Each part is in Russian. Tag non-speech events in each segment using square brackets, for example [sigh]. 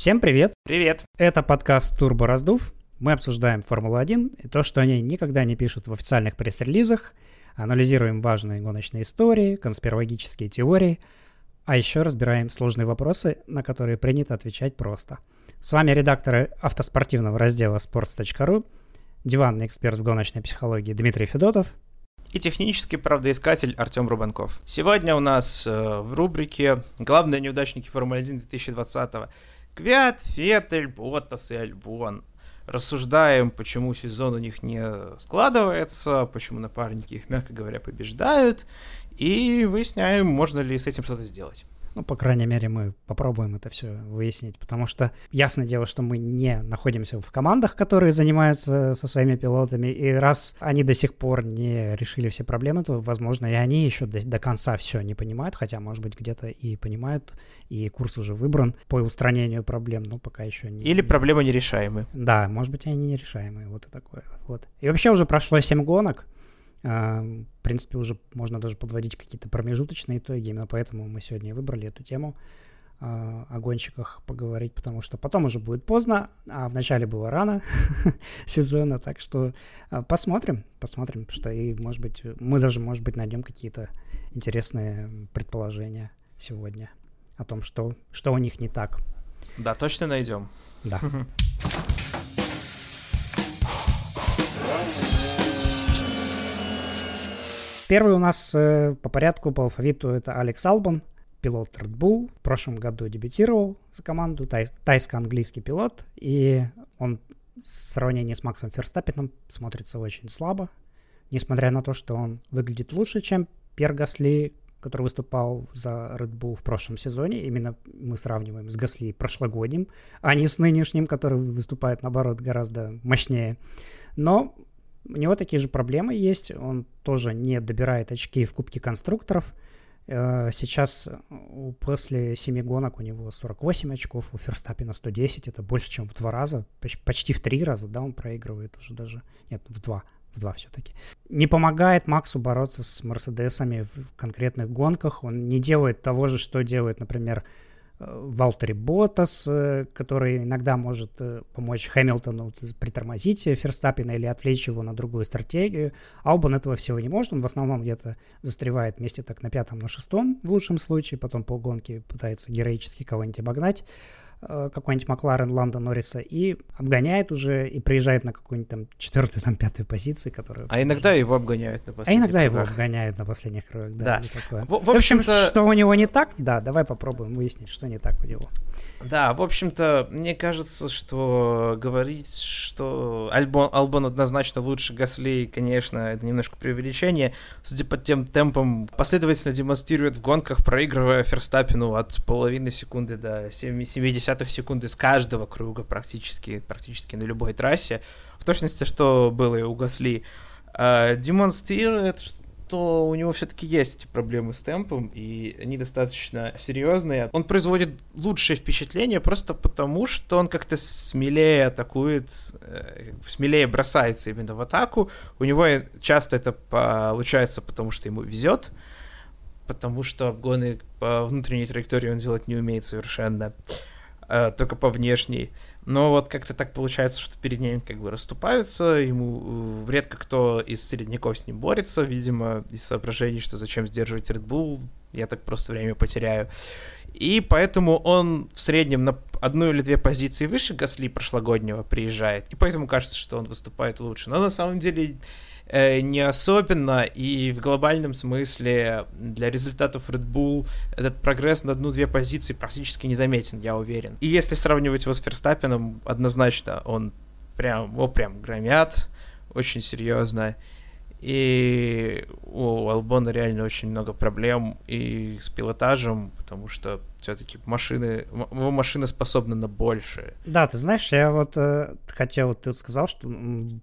Всем привет! Привет! Это подкаст «Турбо Раздув». Мы обсуждаем Формулу-1 и то, что они никогда не пишут в официальных пресс-релизах, анализируем важные гоночные истории, конспирологические теории, а еще разбираем сложные вопросы, на которые принято отвечать просто. С вами редакторы автоспортивного раздела sports.ru, диванный эксперт в гоночной психологии Дмитрий Федотов и технический правдоискатель Артем Рубанков. Сегодня у нас э, в рубрике «Главные неудачники Формулы-1 2020» Квят, Феттель, Боттас и Альбон. Рассуждаем, почему сезон у них не складывается, почему напарники их, мягко говоря, побеждают, и выясняем, можно ли с этим что-то сделать. Ну, по крайней мере, мы попробуем это все выяснить, потому что ясное дело, что мы не находимся в командах, которые занимаются со своими пилотами, и раз они до сих пор не решили все проблемы, то, возможно, и они еще до, до конца все не понимают, хотя, может быть, где-то и понимают, и курс уже выбран по устранению проблем, но пока еще не... Или проблемы нерешаемы. Да, может быть, они нерешаемые, вот и такое. Вот. И вообще уже прошло 7 гонок, в принципе, уже можно даже подводить какие-то промежуточные итоги. Именно поэтому мы сегодня выбрали эту тему а, о гонщиках поговорить, потому что потом уже будет поздно, а в начале было рано [laughs] сезона, так что а, посмотрим, посмотрим, что и, может быть, мы даже, может быть, найдем какие-то интересные предположения сегодня о том, что, что у них не так. Да, точно найдем. Да. [laughs] Первый у нас э, по порядку, по алфавиту, это Алекс Албан, пилот Red Bull. В прошлом году дебютировал за команду, тай, тайско-английский пилот, и он в сравнении с Максом Ферстаппином смотрится очень слабо, несмотря на то, что он выглядит лучше, чем Пьер Гасли, который выступал за Red Bull в прошлом сезоне. Именно мы сравниваем с Гасли прошлогодним, а не с нынешним, который выступает, наоборот, гораздо мощнее. Но у него такие же проблемы есть. Он тоже не добирает очки в Кубке конструкторов. Э, сейчас после 7 гонок у него 48 очков, у Ферстаппина 110, это больше, чем в два раза, почти в три раза, да, он проигрывает уже даже, нет, в два, в два все-таки. Не помогает Максу бороться с Мерседесами в конкретных гонках, он не делает того же, что делает, например, Валтери Ботас, э, который иногда может э, помочь Хэмилтону притормозить Ферстаппина или отвлечь его на другую стратегию. Албан этого всего не может, он в основном где-то застревает вместе так на пятом, на шестом в лучшем случае, потом полгонки пытается героически кого-нибудь обогнать. Э, какой-нибудь Макларен Ланда Норриса и обгоняет уже и приезжает на какую-нибудь там четвертую, там пятую позицию, которую... А иногда его обгоняют на последних А иногда кругах. его обгоняют на последних кругах, да. да. В, в общем, что у него не так, да, давай попробуем выяснить, что не так у него. Да, в общем-то, мне кажется, что говорить, что Альбон, Албон однозначно лучше Гасли, конечно, это немножко преувеличение. Судя по тем темпам, последовательно демонстрирует в гонках, проигрывая Ферстаппину от половины секунды до 70 секунды с каждого круга практически, практически на любой трассе. В точности, что было и у Гасли. А, демонстрирует, что у него все-таки есть проблемы с темпом, и они достаточно серьезные. Он производит лучшее впечатление просто потому, что он как-то смелее атакует, э, смелее бросается именно в атаку. У него часто это получается, потому что ему везет, потому что обгоны по внутренней траектории он делать не умеет совершенно, э, только по внешней. Но вот как-то так получается, что перед ним как бы расступаются, ему э, редко кто из средняков с ним борется, видимо, из соображений, что зачем сдерживать Red Bull, я так просто время потеряю. И поэтому он в среднем на одну или две позиции выше Гасли прошлогоднего приезжает, и поэтому кажется, что он выступает лучше. Но на самом деле не особенно, и в глобальном смысле для результатов Red Bull этот прогресс на одну-две позиции практически не заметен, я уверен. И если сравнивать его с Ферстаппином, однозначно он прям, его прям громят очень серьезно. И у Албона реально очень много проблем и с пилотажем, потому что все-таки машины, его машина способна на большее. Да, ты знаешь, я вот э, хотел, ты сказал, что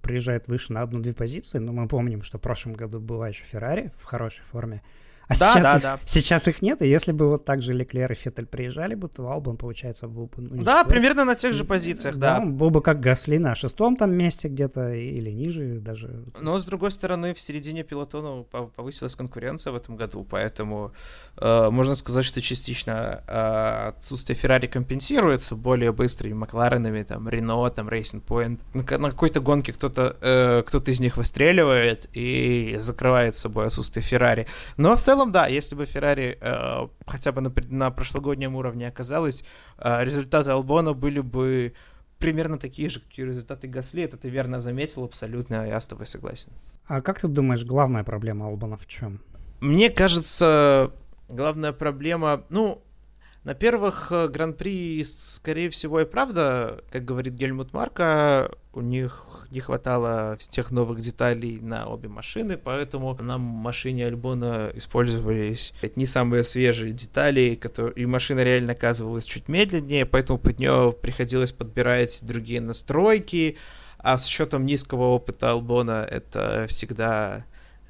приезжает выше на одну-две позиции, но мы помним, что в прошлом году была еще Феррари в хорошей форме, А да, сейчас, да, их, да. сейчас их нет, и если бы вот так же Леклер и Феттель приезжали бы, то Албан, получается, был бы... Ну, да, примерно на тех же позициях, да. да. Был бы как Гасли на шестом там месте где-то или ниже даже. Но, с другой стороны, в середине пилотона повысилась конкуренция в этом году, поэтому э, можно сказать, что частично э, отсутствие Феррари компенсируется более быстрыми Макларенами, там, Рено, там, Racing Point. На, на какой-то гонке кто-то э, кто из них выстреливает и закрывает собой отсутствие Феррари. Но в целом, да, если бы Феррари э, хотя бы на, на прошлогоднем уровне оказалось, э, результаты Албона были бы примерно такие же, какие результаты Гасли. Это ты верно заметил абсолютно, я с тобой согласен. А как ты думаешь, главная проблема Албана в чем? Мне кажется, главная проблема, ну, на первых э, гран-при, скорее всего, и правда, как говорит Гельмут Марка, у них не хватало тех новых деталей на обе машины, поэтому на машине Альбона использовались не самые свежие детали, которые... и машина реально оказывалась чуть медленнее, поэтому под нее приходилось подбирать другие настройки, а с учетом низкого опыта Альбона это всегда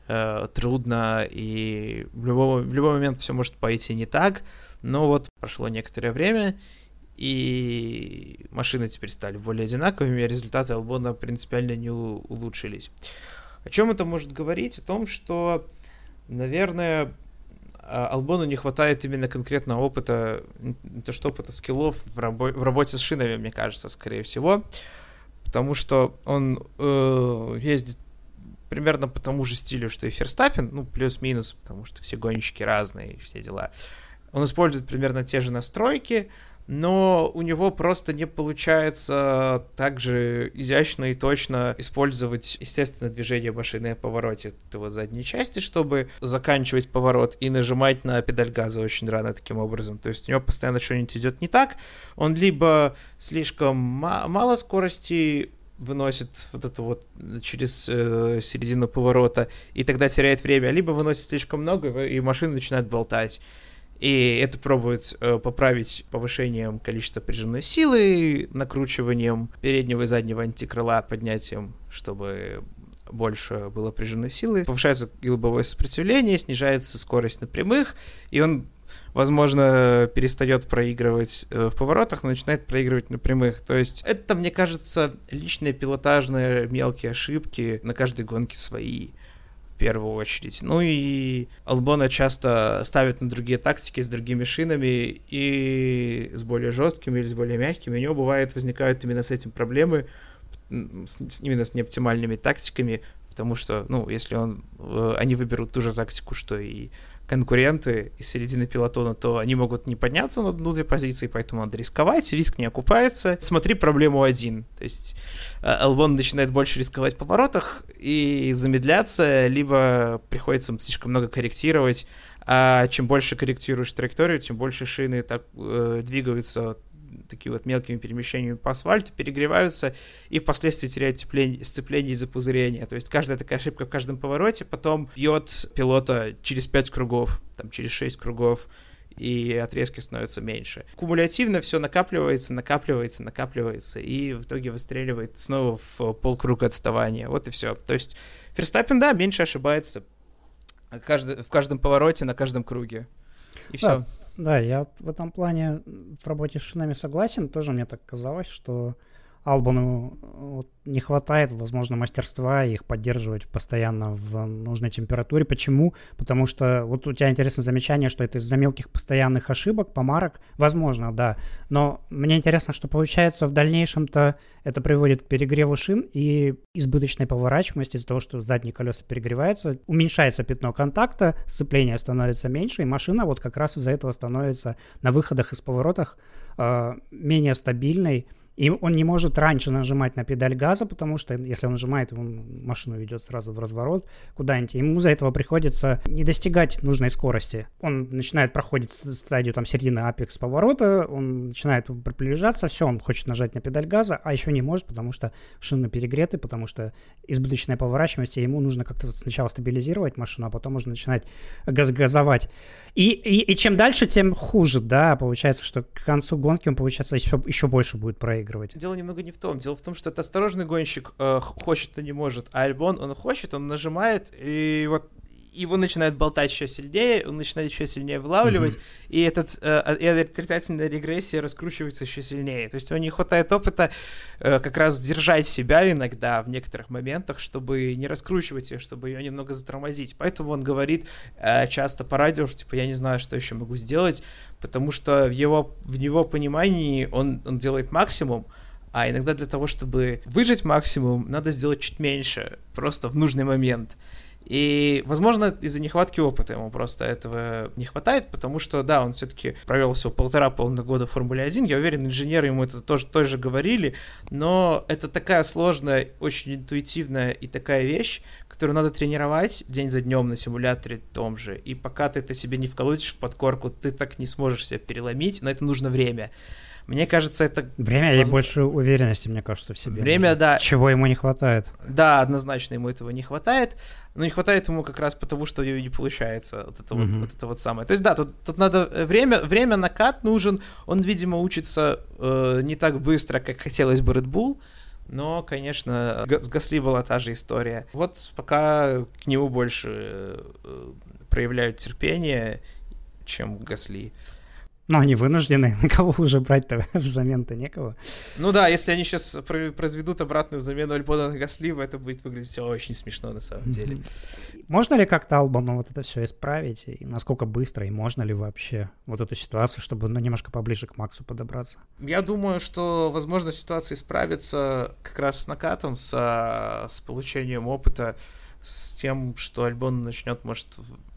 э, трудно, и в любой, в любой момент все может пойти не так. Но вот прошло некоторое время, и машины теперь стали более одинаковыми, а результаты Албона принципиально не улучшились. О чем это может говорить? О том, что, наверное, а, Албону не хватает именно конкретного опыта, не то что опыта, скиллов в, рабо- в работе с шинами, мне кажется, скорее всего, потому что он э, ездит примерно по тому же стилю, что и Ферстаппин, ну, плюс-минус, потому что все гонщики разные все дела. Он использует примерно те же настройки, но у него просто не получается так же изящно и точно использовать естественное движение машины в повороте вот задней части, чтобы заканчивать поворот и нажимать на педаль газа очень рано таким образом. То есть у него постоянно что-нибудь идет не так. Он либо слишком мало скорости выносит вот это вот через э, середину поворота и тогда теряет время, либо выносит слишком много и машина начинает болтать. И это пробует э, поправить повышением количества прижимной силы, накручиванием переднего и заднего антикрыла, поднятием, чтобы больше было прижимной силы. Повышается лобовое сопротивление, снижается скорость на прямых, и он, возможно, перестает проигрывать э, в поворотах, но начинает проигрывать на прямых. То есть это, мне кажется, личные пилотажные мелкие ошибки на каждой гонке свои первую очередь. Ну и Албона часто ставит на другие тактики с другими шинами и с более жесткими или с более мягкими. У него бывает возникают именно с этим проблемы, с, именно с неоптимальными тактиками, потому что, ну, если он, э, они выберут ту же тактику, что и конкуренты из середины пилотона, то они могут не подняться на одну-две позиции, поэтому надо рисковать, риск не окупается. Смотри проблему один. То есть Элбон начинает больше рисковать в поворотах и замедляться, либо приходится слишком много корректировать, а чем больше корректируешь траекторию, тем больше шины так э, двигаются такие вот мелкими перемещениями по асфальту, перегреваются и впоследствии теряют тепление, сцепление из-за пузырения. То есть каждая такая ошибка в каждом повороте потом бьет пилота через 5 кругов, там через 6 кругов, и отрезки становятся меньше. Кумулятивно все накапливается, накапливается, накапливается, и в итоге выстреливает снова в полкруга отставания. Вот и все. То есть Ферстаппин, да, меньше ошибается каждый, в каждом повороте, на каждом круге. И все. Да. Я в этом плане в работе с шинами согласен. Тоже мне так казалось, что Албану вот, не хватает, возможно, мастерства их поддерживать постоянно в нужной температуре. Почему? Потому что вот у тебя интересное замечание, что это из-за мелких постоянных ошибок, помарок. Возможно, да. Но мне интересно, что получается в дальнейшем-то это приводит к перегреву шин и избыточной поворачиваемости из-за того, что задние колеса перегреваются, уменьшается пятно контакта, сцепление становится меньше, и машина вот как раз из-за этого становится на выходах из поворотах э, менее стабильной, и он не может раньше нажимать на педаль газа, потому что если он нажимает, он машину ведет сразу в разворот куда-нибудь. Ему за этого приходится не достигать нужной скорости. Он начинает проходить стадию там середины апекс поворота, он начинает приближаться, все, он хочет нажать на педаль газа, а еще не может, потому что шины перегреты, потому что избыточная поворачиваемость, ему нужно как-то сначала стабилизировать машину, а потом можно начинать газ газовать. И, и, и чем дальше, тем хуже, да, получается, что к концу гонки он, получается, еще, еще больше будет проигрывать. Дело немного не в том. Дело в том, что это осторожный гонщик э, хочет, но не может, а Альбон, он хочет, он нажимает, и вот его начинает болтать еще сильнее, он начинает еще сильнее вылавливать, mm-hmm. и, этот, э, и эта отрицательная регрессия раскручивается еще сильнее. То есть у него не хватает опыта э, как раз держать себя иногда в некоторых моментах, чтобы не раскручивать ее, чтобы ее немного затормозить. Поэтому он говорит э, часто по радио, что типа я не знаю, что еще могу сделать, потому что в его, в его понимании он, он делает максимум, а иногда для того, чтобы выжить максимум, надо сделать чуть меньше, просто в нужный момент. И, возможно, из-за нехватки опыта ему просто этого не хватает, потому что, да, он все-таки провел всего полтора полных года в Формуле 1. Я уверен, инженеры ему это тоже, тоже говорили, но это такая сложная, очень интуитивная и такая вещь, которую надо тренировать день за днем на симуляторе том же. И пока ты это себе не вколотишь в подкорку, ты так не сможешь себя переломить, на это нужно время. Мне кажется, это... Время воз... и больше уверенности, мне кажется, в себе. Время, да. Чего ему не хватает. Да, однозначно ему этого не хватает. Но не хватает ему как раз потому, что у него не получается вот это, mm-hmm. вот, вот это вот самое. То есть, да, тут, тут надо... Э, время, время накат нужен. Он, видимо, учится э, не так быстро, как хотелось бы Red Bull. Но, конечно, с Гасли была та же история. Вот пока к нему больше э, проявляют терпение, чем Гасли. Но они вынуждены, [laughs] на кого уже брать-то [laughs] взамен-то некого. Ну да, если они сейчас произведут обратную замену Альбона на Гаслива, это будет выглядеть очень смешно на самом деле. Можно ли как-то Албану вот это все исправить? И насколько быстро? И можно ли вообще вот эту ситуацию, чтобы ну, немножко поближе к Максу подобраться? Я думаю, что, возможно, ситуация исправится как раз с накатом, с, с получением опыта, с тем, что Альбон начнет, может,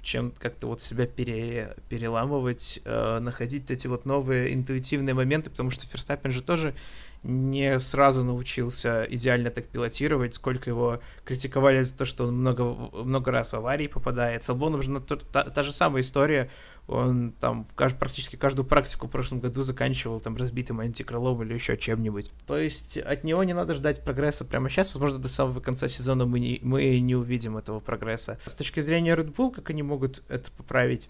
чем как-то вот себя пере, переламывать, э, находить эти вот новые интуитивные моменты, потому что Ферстаппин же тоже не сразу научился идеально так пилотировать, сколько его критиковали за то, что он много, много раз в аварии попадает. С Албоном же та, та же самая история, он там в кажд, практически каждую практику в прошлом году заканчивал там разбитым антикрылом или еще чем-нибудь. То есть от него не надо ждать прогресса прямо сейчас, возможно, до самого конца сезона мы не, мы не увидим этого прогресса. С точки зрения Red Bull, как они могут это поправить?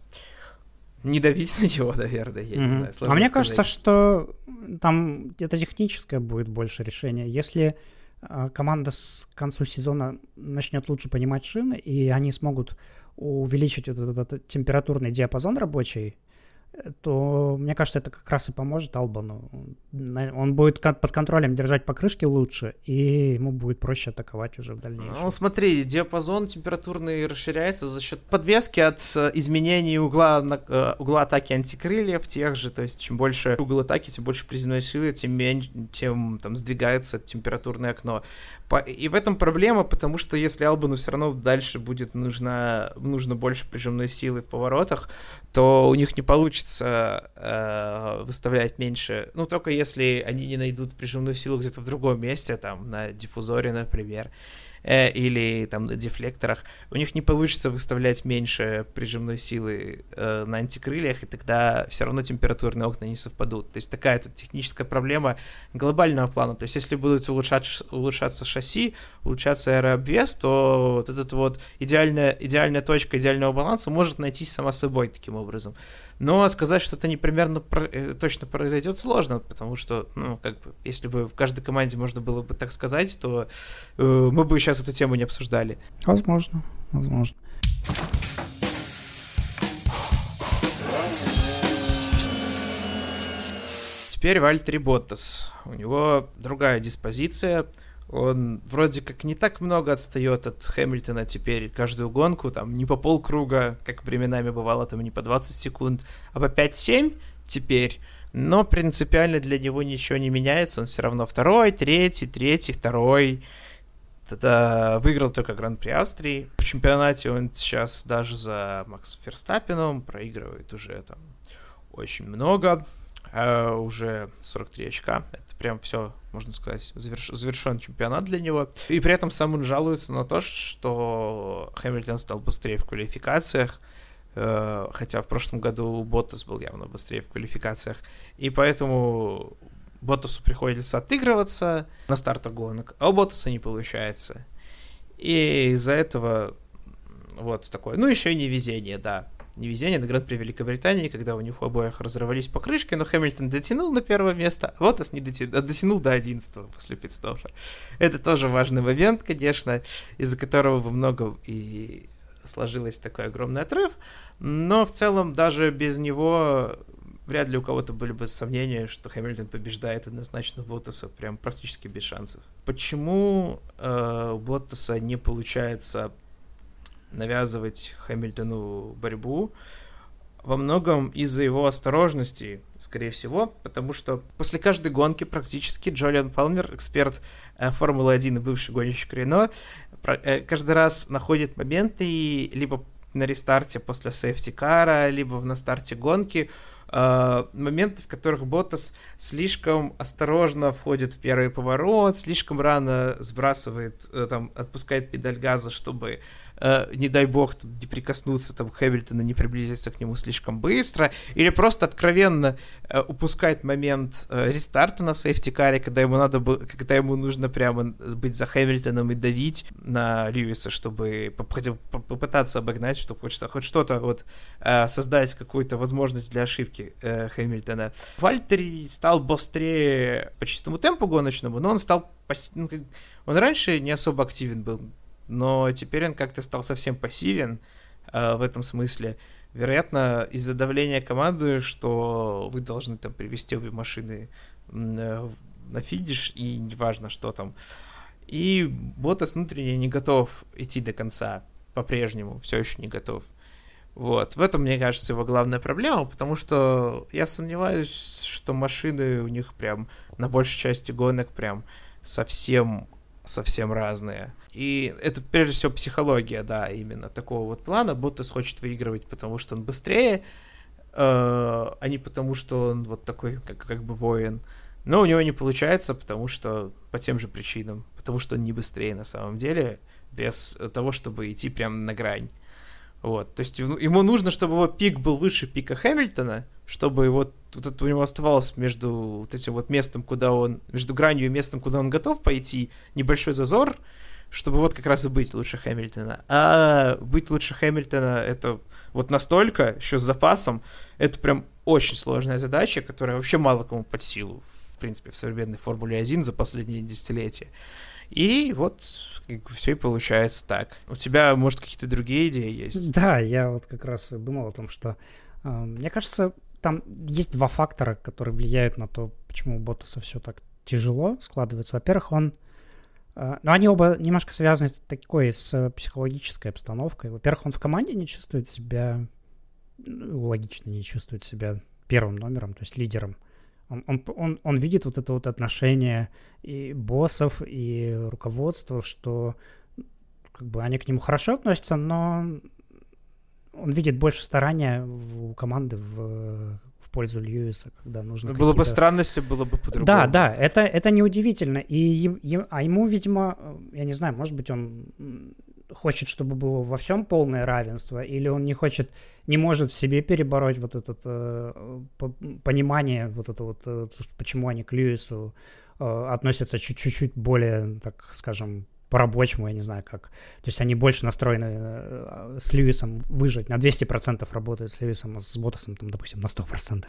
Не давить [laughs] на него, наверное, я mm-hmm. не знаю. А мне сказать. кажется, что там это техническое будет больше решение. Если э, команда с концу сезона начнет лучше понимать шины, и они смогут увеличить вот этот, этот температурный диапазон рабочий, то, мне кажется, это как раз и поможет Албану. Он будет под контролем держать покрышки лучше, и ему будет проще атаковать уже в дальнейшем. Ну, смотри, диапазон температурный расширяется за счет подвески от э, изменений угла, э, угла атаки антикрыльев тех же, то есть чем больше угол атаки, тем больше приземной силы, тем меньше, тем там сдвигается температурное окно. И в этом проблема, потому что если Албану все равно дальше будет нужно, нужно больше прижимной силы в поворотах, то у них не получится э, выставлять меньше. Ну, только если они не найдут прижимную силу где-то в другом месте, там, на диффузоре, например э, или там на дефлекторах, у них не получится выставлять меньше прижимной силы э, на антикрыльях, и тогда все равно температурные окна не совпадут. То есть такая тут техническая проблема глобального плана. То есть если будут улучшать, улучшаться шасси, улучшаться аэрообвес, то вот эта вот идеальная, идеальная точка идеального баланса может найтись сама собой таким образом. Но сказать, что это непримерно про- э, точно произойдет, сложно, потому что, ну, как бы, если бы в каждой команде можно было бы так сказать, то э, мы бы сейчас эту тему не обсуждали. Возможно, возможно. Теперь Вальтери Боттас. У него другая диспозиция. Он вроде как не так много отстает от Хэмилтона теперь каждую гонку, там не по полкруга, как временами бывало, там не по 20 секунд, а по 5-7 теперь. Но принципиально для него ничего не меняется, он все равно второй, третий, третий, второй. Тогда выиграл только Гран-при Австрии. В чемпионате он сейчас даже за Максом Ферстаппином проигрывает уже там очень много. А уже 43 очка. Это прям все можно сказать, заверш... завершен чемпионат для него. И при этом сам он жалуется на то, что Хэмилтон стал быстрее в квалификациях, э, хотя в прошлом году Боттас был явно быстрее в квалификациях. И поэтому Боттасу приходится отыгрываться на стартах гонок, а у Боттаса не получается. И из-за этого вот такое. Ну, еще и невезение, да невезение на Гран-при Великобритании, когда у них у обоих разорвались покрышки, но Хэмилтон дотянул на первое место, а Лотос не дотянул, а дотянул до 11 после пидстопа. Это тоже важный момент, конечно, из-за которого во многом и сложилось такой огромный отрыв, но в целом даже без него вряд ли у кого-то были бы сомнения, что Хэмилтон побеждает однозначно Боттаса, прям практически без шансов. Почему э, Боттаса не получается навязывать Хэмилтону борьбу? Во многом из-за его осторожности, скорее всего, потому что после каждой гонки практически Джолиан Палмер, эксперт э, Формулы-1 и бывший гонщик Рено, э, каждый раз находит моменты и либо на рестарте после сейфти-кара, либо на старте гонки э, моменты, в которых Ботас слишком осторожно входит в первый поворот, слишком рано сбрасывает, э, там, отпускает педаль газа, чтобы э, не дай бог, там, не прикоснуться там, к не приблизиться к нему слишком быстро, или просто откровенно э, упускает момент э, рестарта на сейфти-каре, когда ему надо было, когда ему нужно прямо быть за Хэмилтоном и давить на Льюиса, чтобы попытаться обогнать, чтобы хоть, хоть что-то вот э, создать какую-то возможность для ошибки э, Хэмилтона. Вальтери стал быстрее по чистому темпу гоночному, но он стал ну, он раньше не особо активен был но теперь он как-то стал совсем пассивен э, в этом смысле. Вероятно, из-за давления команды, что вы должны там привести обе машины э, на финиш, и неважно, что там. И Ботас внутренне не готов идти до конца по-прежнему, все еще не готов. Вот, в этом, мне кажется, его главная проблема, потому что я сомневаюсь, что машины у них прям на большей части гонок прям совсем совсем разные. И это прежде всего психология, да, именно такого вот плана. Ботас хочет выигрывать, потому что он быстрее, э, а не потому что он вот такой, как, как бы воин. Но у него не получается, потому что по тем же причинам. Потому что он не быстрее на самом деле, без того, чтобы идти прям на грань. Вот, то есть ему нужно, чтобы его пик был выше пика Хэмилтона, чтобы его, вот это у него оставалось между вот этим вот местом, куда он, между гранью и местом, куда он готов пойти, небольшой зазор, чтобы вот как раз и быть лучше Хэмилтона. А быть лучше Хэмилтона это вот настолько, еще с запасом, это прям очень сложная задача, которая вообще мало кому под силу, в принципе, в современной Формуле 1 за последние десятилетия. И вот все и получается так. У тебя, может, какие-то другие идеи есть? Да, я вот как раз думал о том, что э, мне кажется, там есть два фактора, которые влияют на то, почему у Ботаса все так тяжело складывается. Во-первых, он а, но они оба немножко связаны с такой, с психологической обстановкой. Во-первых, он в команде не чувствует себя, ну, логично не чувствует себя первым номером, то есть лидером. Он, он, он, он видит вот это вот отношение и боссов, и руководства, что как бы они к нему хорошо относятся, но он видит больше старания у команды в в пользу Льюиса, когда нужно. Ну, было бы странно, если было бы по-другому. Да, да, это, это неудивительно. И, и, а ему, видимо, я не знаю, может быть, он хочет, чтобы было во всем полное равенство, или он не хочет, не может в себе перебороть вот это э, понимание, вот это вот, э, почему они к Льюису э, относятся чуть-чуть более, так скажем, по-рабочему, я не знаю как. То есть они больше настроены э, с Льюисом выжить, на 200% работают с Льюисом, а с Ботасом, там, допустим, на 100%.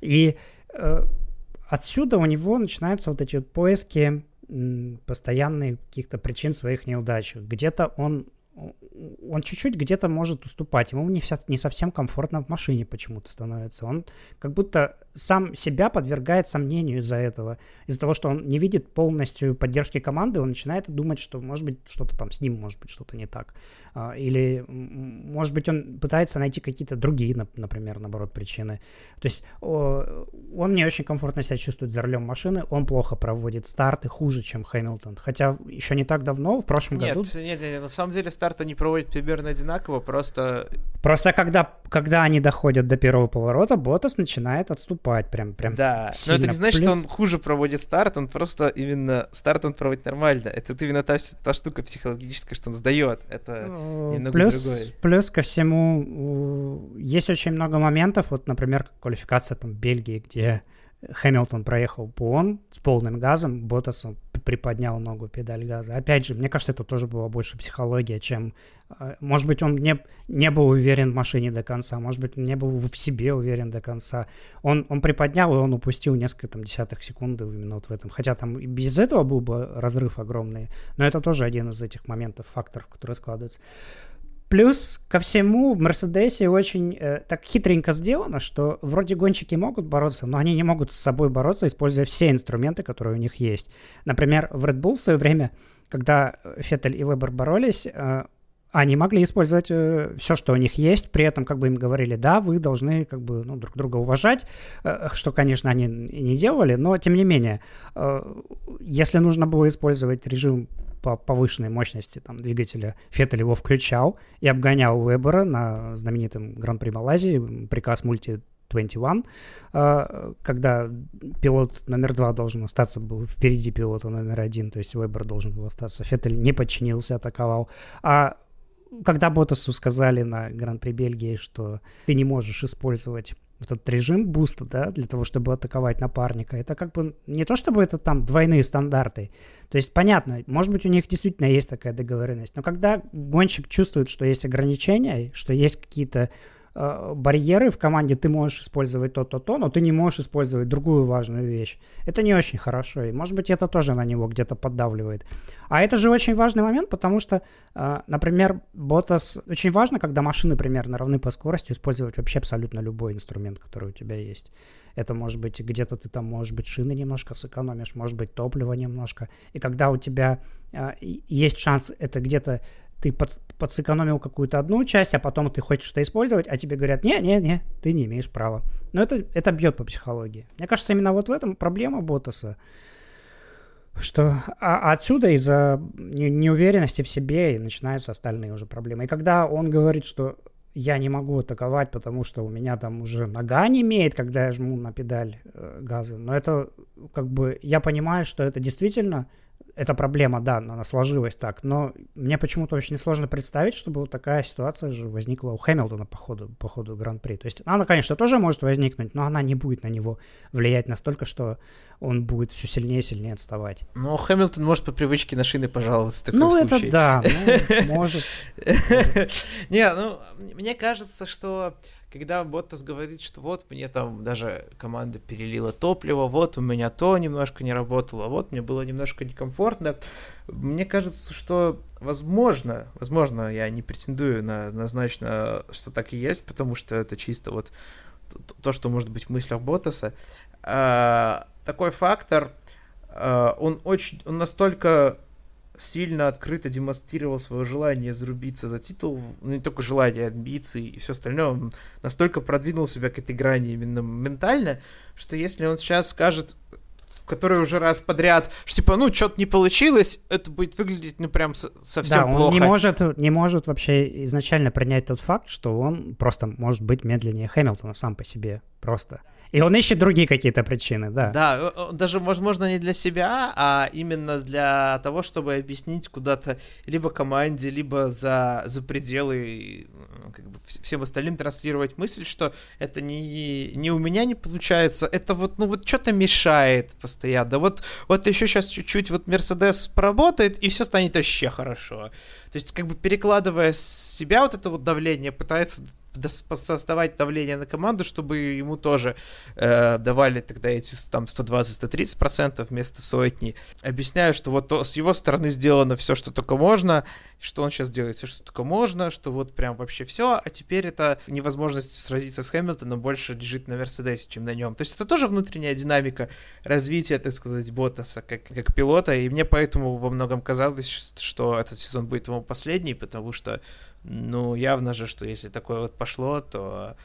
И э, отсюда у него начинаются вот эти вот поиски постоянные каких-то причин своих неудач. Где-то он он чуть-чуть где-то может уступать. Ему не, вся, не совсем комфортно в машине почему-то становится. Он как будто сам себя подвергает сомнению из-за этого. Из-за того, что он не видит полностью поддержки команды, он начинает думать, что, может быть, что-то там с ним, может быть, что-то не так. А, или, может быть, он пытается найти какие-то другие, например, наоборот, причины. То есть он не очень комфортно себя чувствует за рулем машины, он плохо проводит старты, хуже, чем Хэмилтон. Хотя еще не так давно, в прошлом нет, году... Нет, нет, на самом деле старты не проводят примерно одинаково, просто... Просто когда, когда они доходят до первого поворота, Ботас начинает отступать прям, прям Да, сильно. но это не значит, Плюс... что он хуже проводит старт, он просто именно старт он проводит нормально. Это именно та, та штука психологическая, что он сдает. Это ну, немного плюс, другой. Плюс ко всему, есть очень много моментов, вот, например, квалификация там в Бельгии, где Хэмилтон проехал по он с полным газом, Ботас приподнял ногу педаль газа. Опять же, мне кажется, это тоже была больше психология, чем... Э, может быть, он не, не был уверен в машине до конца, может быть, он не был в себе уверен до конца. Он, он приподнял, и он упустил несколько там десятых секунды именно вот в этом. Хотя там и без этого был бы разрыв огромный, но это тоже один из этих моментов, факторов, которые складываются. Плюс ко всему в Мерседесе очень э, так хитренько сделано, что вроде гонщики могут бороться, но они не могут с собой бороться, используя все инструменты, которые у них есть. Например, в Red Bull в свое время, когда Феттель и Вебер боролись, э, они могли использовать э, все, что у них есть, при этом как бы им говорили, да, вы должны как бы ну, друг друга уважать, э, что, конечно, они и не делали, но тем не менее, э, если нужно было использовать режим по повышенной мощности там, двигателя, Феттель его включал и обгонял Вебера на знаменитом Гран-при Малайзии, приказ мульти 21, а, когда пилот номер два должен остаться был впереди пилота номер один, то есть Вебер должен был остаться. Феттель не подчинился, атаковал. А когда Ботасу сказали на Гран-при Бельгии, что ты не можешь использовать этот режим буста, да, для того, чтобы атаковать напарника, это как бы не то, чтобы это там двойные стандарты. То есть, понятно, может быть, у них действительно есть такая договоренность, но когда гонщик чувствует, что есть ограничения, что есть какие-то Э, барьеры в команде, ты можешь использовать то-то-то, но ты не можешь использовать другую важную вещь. Это не очень хорошо, и может быть это тоже на него где-то поддавливает. А это же очень важный момент, потому что, э, например, Ботас... Очень важно, когда машины примерно равны по скорости, использовать вообще абсолютно любой инструмент, который у тебя есть. Это может быть где-то ты там, может быть, шины немножко сэкономишь, может быть, топливо немножко. И когда у тебя э, есть шанс это где-то ты под, подсэкономил какую-то одну часть, а потом ты хочешь это использовать, а тебе говорят, не-не-не, ты не имеешь права. Но это, это бьет по психологии. Мне кажется, именно вот в этом проблема Ботаса. Что а, отсюда из-за неуверенности в себе и начинаются остальные уже проблемы. И когда он говорит, что я не могу атаковать, потому что у меня там уже нога не имеет, когда я жму на педаль э, газа. Но это как бы я понимаю, что это действительно эта проблема, да, она сложилась так, но мне почему-то очень сложно представить, чтобы вот такая ситуация же возникла у Хэмилтона по ходу, по ходу Гран-при. То есть она, конечно, тоже может возникнуть, но она не будет на него влиять настолько, что он будет все сильнее и сильнее отставать. Ну, Хэмилтон может по привычке на шины пожаловаться в таком ну, случае. Ну, это да, ну, [laughs] может. Не, ну, мне кажется, что когда Боттас говорит, что вот мне там даже команда перелила топливо, вот у меня то немножко не работало, вот мне было немножко некомфортно, мне кажется, что возможно, возможно, я не претендую на однозначно, что так и есть, потому что это чисто вот то, что может быть в мыслях Боттаса. А, такой фактор, а, он очень, он настолько сильно открыто демонстрировал свое желание зарубиться за титул, ну не только желание, амбиции и все остальное, он настолько продвинул себя к этой грани именно ментально, что если он сейчас скажет который уже раз подряд, что типа, ну, что-то не получилось, это будет выглядеть, ну, прям совсем да, он плохо. не может, не может вообще изначально принять тот факт, что он просто может быть медленнее Хэмилтона сам по себе, просто. И он ищет другие какие-то причины, да. Да, э, э, даже, возможно, не для себя, а именно для того, чтобы объяснить куда-то либо команде, либо за, за пределы как бы, всем остальным транслировать мысль, что это не, не у меня не получается, это вот, ну вот что-то мешает постоянно. Вот, вот еще сейчас чуть-чуть вот Мерседес поработает, и все станет вообще хорошо. То есть, как бы перекладывая с себя вот это вот давление, пытается создавать давление на команду, чтобы ему тоже э, давали тогда эти там 120-130% вместо сотни. Объясняю, что вот с его стороны сделано все, что только можно, что он сейчас делает все, что только можно, что вот прям вообще все, а теперь это невозможность сразиться с Хэмилтоном больше лежит на Мерседесе, чем на нем. То есть это тоже внутренняя динамика развития, так сказать, Ботаса как, как пилота, и мне поэтому во многом казалось, что этот сезон будет его последний, потому что ну, явно же, что если такое вот пошло, то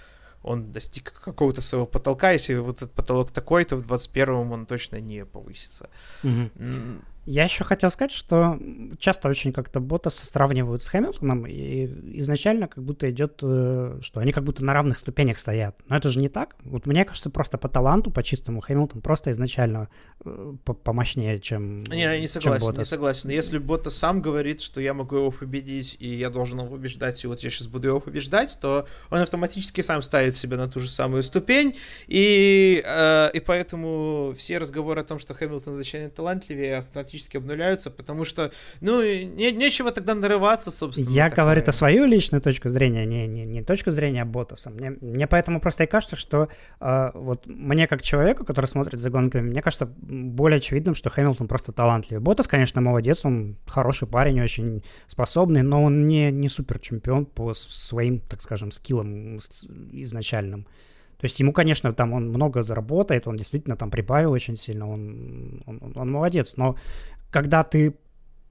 он достиг какого-то своего потолка. Если вот этот потолок такой, то в 21-м он точно не повысится. Угу. Я еще хотел сказать, что часто очень как-то Ботаса сравнивают с Хэмилтоном, и изначально как будто идет, э, что они как будто на равных ступенях стоят. Но это же не так. Вот мне кажется, просто по таланту, по чистому Хэмилтон просто изначально э, помощнее, чем Не, я не согласен, не согласен. Если Ботас сам говорит, что я могу его победить, и я должен его побеждать, и вот я сейчас буду его побеждать, то он автоматически сам ставит себя на ту же самую ступень, и, э, и поэтому все разговоры о том, что Хэмилтон значительно талантливее, автоматически автоматически обнуляются, потому что, ну, не, нечего тогда нарываться, собственно. Я говорю это свою личную точку зрения, не, не, не точку зрения Ботаса. Мне, мне поэтому просто и кажется, что э, вот мне как человеку, который смотрит за гонками, мне кажется более очевидным, что Хэмилтон просто талантливый. Ботас, конечно, молодец, он хороший парень, очень способный, но он не, не супер чемпион по своим, так скажем, скиллам изначальным. То есть ему, конечно, там он много работает, он действительно там прибавил очень сильно, он, он, он молодец, но когда ты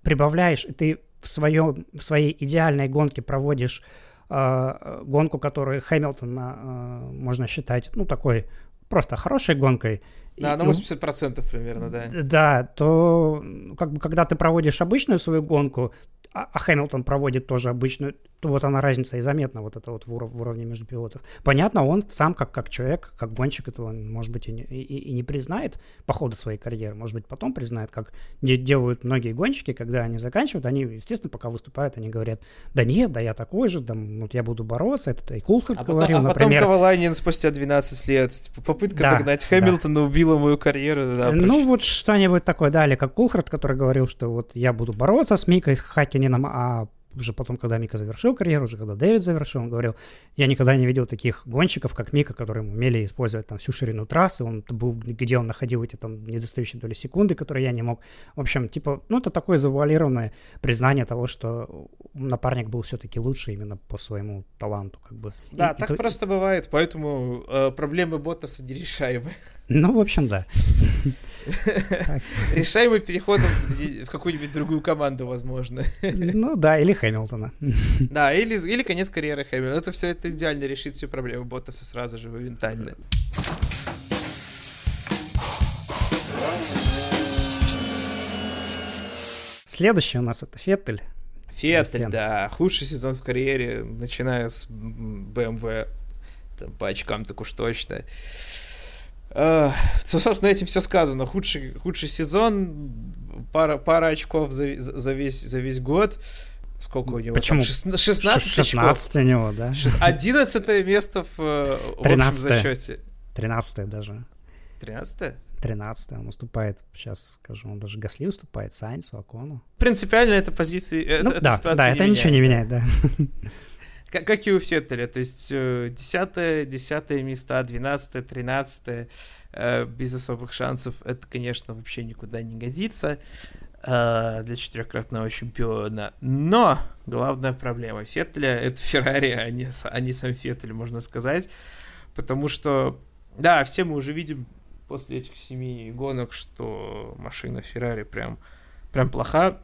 прибавляешь, и ты в, своем, в своей идеальной гонке проводишь э, гонку, которую Хэмилтона э, можно считать, ну, такой просто хорошей гонкой. Да, на 80% примерно, да. Да, то как бы когда ты проводишь обычную свою гонку, а, а Хэмилтон проводит тоже обычную, то вот она разница и заметна, вот это вот в, уров, в уровне между пилотов. Понятно, он сам как, как человек, как гонщик этого, может быть, и не, и, и не признает по ходу своей карьеры, может быть, потом признает, как де, делают многие гонщики, когда они заканчивают, они, естественно, пока выступают, они говорят, да нет, да я такой же, да, вот я буду бороться, это и Кулхард а говорил, потом, а например. потом Ковалайнин спустя 12 лет, типа, попытка да, догнать Хэмилтона да. убила мою карьеру. Да, ну, вот что-нибудь такое, да, или как Кулхард, который говорил, что вот я буду бороться с Микой Хакинином, а уже потом, когда Мика завершил карьеру, уже когда Дэвид завершил, он говорил, я никогда не видел таких гонщиков, как Мика, которые умели использовать там всю ширину трассы, он был, где он находил эти там недостающие доли секунды, которые я не мог. В общем, типа, ну, это такое завуалированное признание того, что напарник был все-таки лучше именно по своему таланту, как бы. Да, и, так и, просто бывает, поэтому э, проблемы Ботаса нерешаемы. Ну, в общем, да. [laughs] Решаемый переходом в какую-нибудь другую команду, возможно. Ну да, или Хэмилтона. Да, или, или конец карьеры Хэмилтона. Это все это идеально решит всю проблему Боттаса сразу же моментально. Следующий у нас это Феттель. Феттель, да. Худший сезон в карьере, начиная с BMW. Там, по очкам так уж точно. Uh, собственно, этим все сказано. Худший, худший сезон, пара, пара очков за, за, весь, за весь год. Сколько у него? Почему? Там? 16, 16 очков. у него, да. 11 место в, 13 в общем зачете. 13 даже. 13 13 он уступает, сейчас скажу, он даже Гасли уступает Сайнсу, Акону. Принципиально это позиции, ну, это, да, ситуация да, это не ничего не меняет, да. Как, как и у Феттеля, то есть 10 10 места, 12 13 э, без особых шансов, это, конечно, вообще никуда не годится э, для четырехкратного чемпиона. Но главная проблема Феттеля — это Феррари, а не, а не сам Феттель, можно сказать. Потому что, да, все мы уже видим после этих семи гонок, что машина Феррари прям, прям плоха.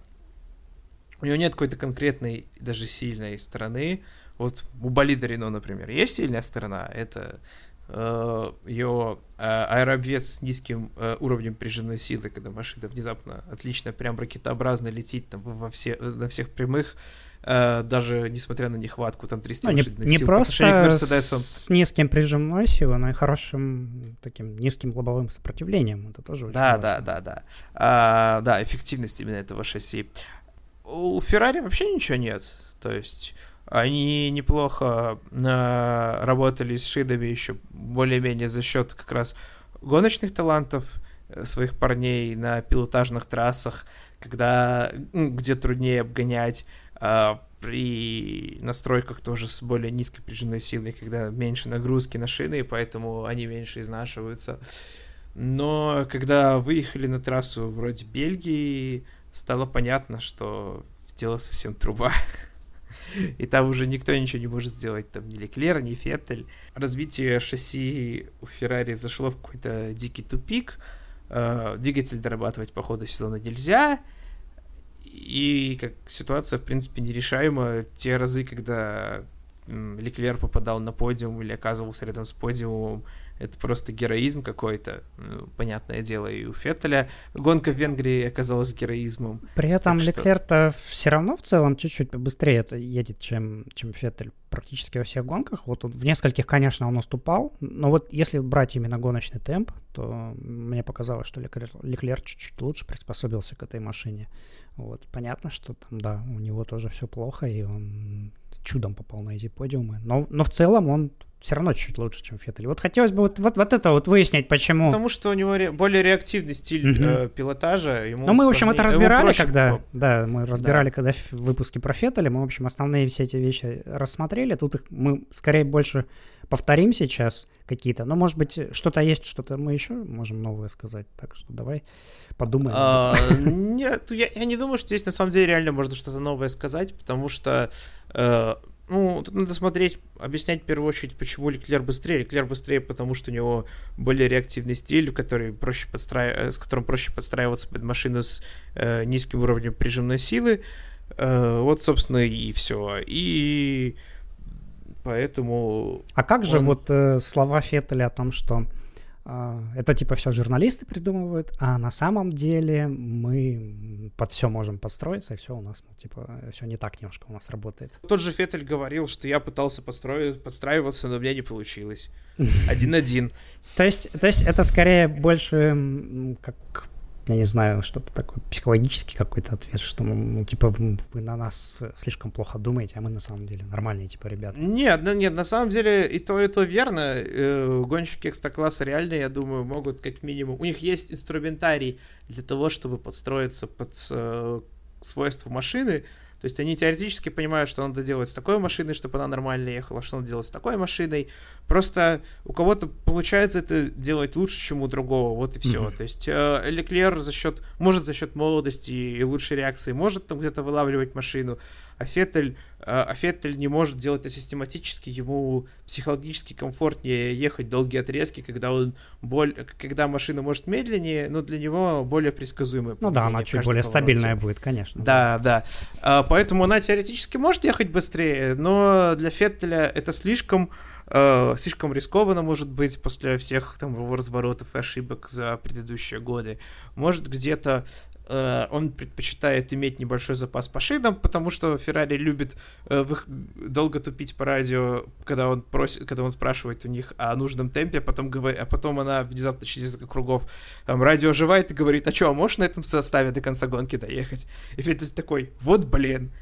У него нет какой-то конкретной, даже сильной стороны. Вот у болида Рено, например, есть сильная сторона, это э, ее э, аэрообвес с низким э, уровнем прижимной силы, когда машина внезапно отлично, прям ракетообразно летит там во все, на всех прямых, э, даже несмотря на нехватку там 300 ну, не, не просто с низким прижимной силой, но и хорошим таким низким лобовым сопротивлением. Это тоже да, очень да, да, да, а, да, эффективность именно этого шасси. У Феррари вообще ничего нет, то есть они неплохо э, работали с шидами еще более-менее за счет как раз гоночных талантов э, своих парней на пилотажных трассах, когда где труднее обгонять, э, при настройках тоже с более низкой прижимной силой, когда меньше нагрузки на шины, и поэтому они меньше изнашиваются. Но когда выехали на трассу вроде Бельгии, стало понятно, что дело совсем труба. [laughs] [laughs] и там уже никто ничего не может сделать, там ни Леклер, ни Феттель. Развитие шасси у Феррари зашло в какой-то дикий тупик, э, двигатель дорабатывать по ходу сезона нельзя, и как ситуация, в принципе, нерешаема. Те разы, когда Леклер попадал на подиум или оказывался рядом с подиумом, это просто героизм какой-то, ну, понятное дело, и у Феттеля гонка в Венгрии оказалась героизмом. При этом что... Леклер-то все равно в целом чуть-чуть быстрее это едет, чем, чем Феттель практически во всех гонках. Вот он, в нескольких, конечно, он уступал, но вот если брать именно гоночный темп, то мне показалось, что Леклер, Леклер чуть-чуть лучше приспособился к этой машине. Вот, понятно, что там, да, у него тоже все плохо, и он чудом попал на эти подиумы. Но, но в целом он все равно чуть лучше, чем Феттель. Вот хотелось бы вот, вот, вот это вот выяснить, почему. Потому что у него ре- более реактивный стиль угу. э, пилотажа. Ему ну, мы, в общем, это разбирали, когда... Да, мы разбирали, да. когда в выпуске про Феттеля. Мы, в общем, основные все эти вещи рассмотрели. Тут их мы скорее больше повторим сейчас какие-то. Но, может быть, что-то есть, что-то мы еще можем новое сказать. Так что давай подумаем. А, нет, я, я не думаю, что здесь на самом деле реально можно что-то новое сказать, потому что э, ну, тут надо смотреть, объяснять в первую очередь, почему Леклер быстрее. Леклер быстрее, потому что у него более реактивный стиль, который проще подстраив... Э, с которым проще подстраиваться под машину с э, низким уровнем прижимной силы. Э, вот, собственно, и все. И поэтому... А как же он... вот э, слова Феттеля о том, что это типа все журналисты придумывают, а на самом деле мы под все можем подстроиться, и все у нас, ну, типа, все не так немножко у нас работает. Тот же Феттель говорил, что я пытался подстроить, подстраиваться, но у меня не получилось. [laughs] Один-один. То есть, то есть это скорее больше как я не знаю, что-то такое психологический какой-то ответ, что, ну, типа, вы, вы на нас слишком плохо думаете, а мы на самом деле нормальные, типа, ребята. Нет, нет, на самом деле и то, и то верно. Э, гонщики экстра-класса реально, я думаю, могут как минимум... У них есть инструментарий для того, чтобы подстроиться под э, свойства машины, то есть они теоретически понимают, что надо делать с такой машиной, чтобы она нормально ехала, что надо делать с такой машиной. Просто у кого-то получается это делать лучше, чем у другого, вот и все. Mm-hmm. То есть э, Леклер за счет, может за счет молодости и лучшей реакции, может там где-то вылавливать машину, а Феттель, а, а Феттель не может делать это систематически, ему психологически комфортнее ехать долгие отрезки, когда он боль, когда машина может медленнее, но для него более предсказуемая. Ну да, она чуть более повороте. стабильная будет, конечно. Да, да. да. Поэтому она теоретически может ехать быстрее, но для Феттеля это слишком э, слишком рискованно, может быть, после всех там его разворотов и ошибок за предыдущие годы. Может где-то он предпочитает иметь небольшой запас по шинам, потому что Феррари любит э, долго тупить по радио, когда он просит, когда он спрашивает у них о нужном темпе, а потом, говорит, а потом она внезапно через несколько кругов там, радио оживает и говорит, а что, а можешь на этом составе до конца гонки доехать? И Феттель такой, вот блин,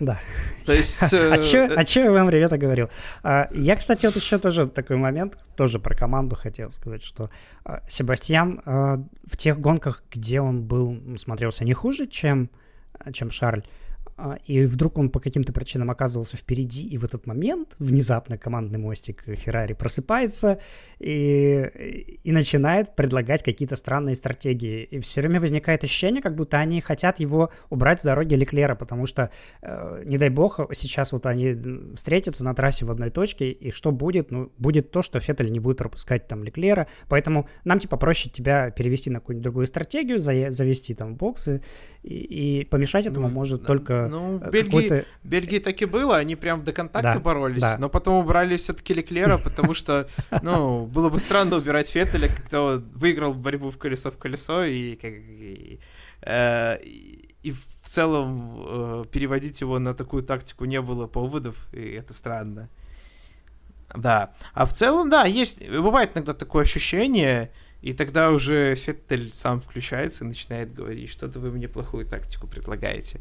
да. То есть... [laughs] Э, а что а чё я вам, ребята, говорил? А, я, кстати, вот еще тоже такой момент, тоже про команду хотел сказать, что а, Себастьян а, в тех гонках, где он был, смотрелся не хуже, чем, чем Шарль, и вдруг он по каким-то причинам оказывался впереди, и в этот момент внезапно командный мостик Феррари просыпается и, и начинает предлагать какие-то странные стратегии. И все время возникает ощущение, как будто они хотят его убрать с дороги Леклера, потому что, э, не дай бог, сейчас вот они встретятся на трассе в одной точке, и что будет? Ну, будет то, что Феттель не будет пропускать там Леклера, поэтому нам типа проще тебя перевести на какую-нибудь другую стратегию, завести там боксы, и, и помешать этому ну, может только ну, э, Бельгии, Бельгии так и было, они прям до контакта да, боролись, да. но потом убрали все-таки Леклера, потому что, ну, было бы странно убирать Феттеля, он выиграл борьбу в колесо в колесо, и, и, э, и в целом э, переводить его на такую тактику не было поводов, и это странно. Да. А в целом, да, есть, бывает иногда такое ощущение, и тогда уже Феттель сам включается и начинает говорить, что-то вы мне плохую тактику предлагаете.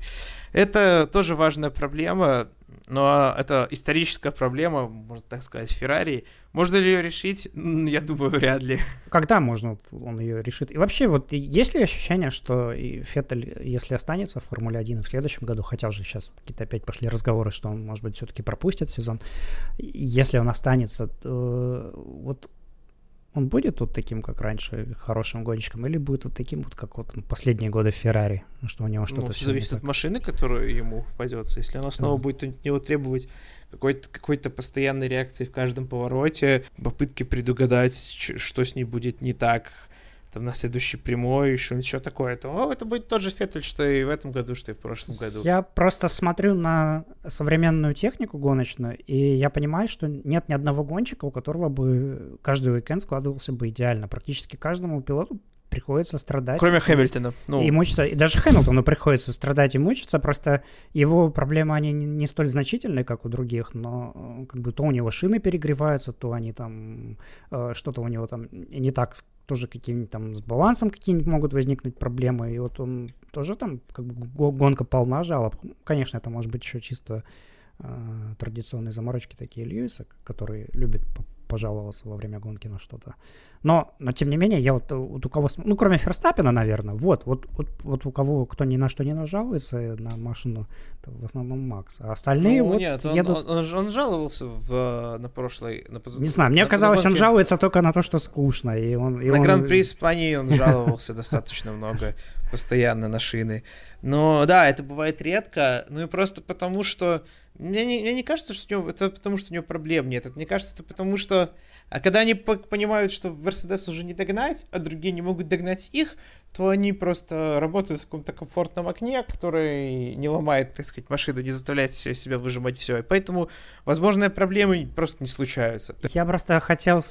Это тоже важная проблема, но это историческая проблема, можно так сказать, Феррари. Можно ли ее решить? Я думаю, вряд ли. Когда можно он ее решит? И вообще, вот есть ли ощущение, что Феттель, если останется в Формуле 1 в следующем году, хотя уже сейчас какие-то опять пошли разговоры, что он, может быть, все-таки пропустит сезон, если он останется, то, вот он будет вот таким, как раньше, хорошим гонщиком, или будет вот таким, вот как вот последние годы Феррари, что у него ну, что-то... Ну, зависит от машины, которая ему попадется. Если она снова да. будет от него требовать какой-то какой-то постоянной реакции в каждом повороте, попытки предугадать, что с ней будет не так, там на следующий прямой, еще такое, то о, это будет тот же Феттель, что и в этом году, что и в прошлом году. Я просто смотрю на современную технику гоночную, и я понимаю, что нет ни одного гонщика, у которого бы каждый уикенд складывался бы идеально. Практически каждому пилоту приходится страдать. Кроме Хэмилтона. Ну. И мучиться. И даже Хэмилтону приходится страдать и мучиться. Просто его проблемы, они не столь значительные, как у других, но э, как бы то у него шины перегреваются, то они там, э, что-то у него там не так тоже каким-нибудь там с балансом какие-нибудь могут возникнуть проблемы, и вот он тоже там как бы гонка полна жалоб. Конечно, это может быть еще чисто э, традиционные заморочки такие Льюиса, который любит пожаловаться во время гонки на что-то. Но, но тем не менее, я вот, вот у кого, ну, кроме Ферстаппина, наверное, вот, вот, вот, вот у кого, кто ни на что не нажалуется на машину, в основном Макс. А остальные ну, вот нет, он, едут... он, он, он жаловался в, на прошлой... На поз... Не знаю, мне на, казалось, на он жалуется только на то, что скучно. И он, и на он... Гран-при Испании он жаловался достаточно много, постоянно на шины. Но да, это бывает редко, ну и просто потому, что мне не, мне не кажется, что у него, это потому, что у него проблем нет. Это, мне кажется, это потому, что... А когда они понимают, что Мерседес уже не догнать, а другие не могут догнать их, то они просто работают в каком-то комфортном окне, который не ломает, так сказать, машину, не заставляет себя выжимать все. И поэтому, возможно, проблемы просто не случаются. Я просто хотел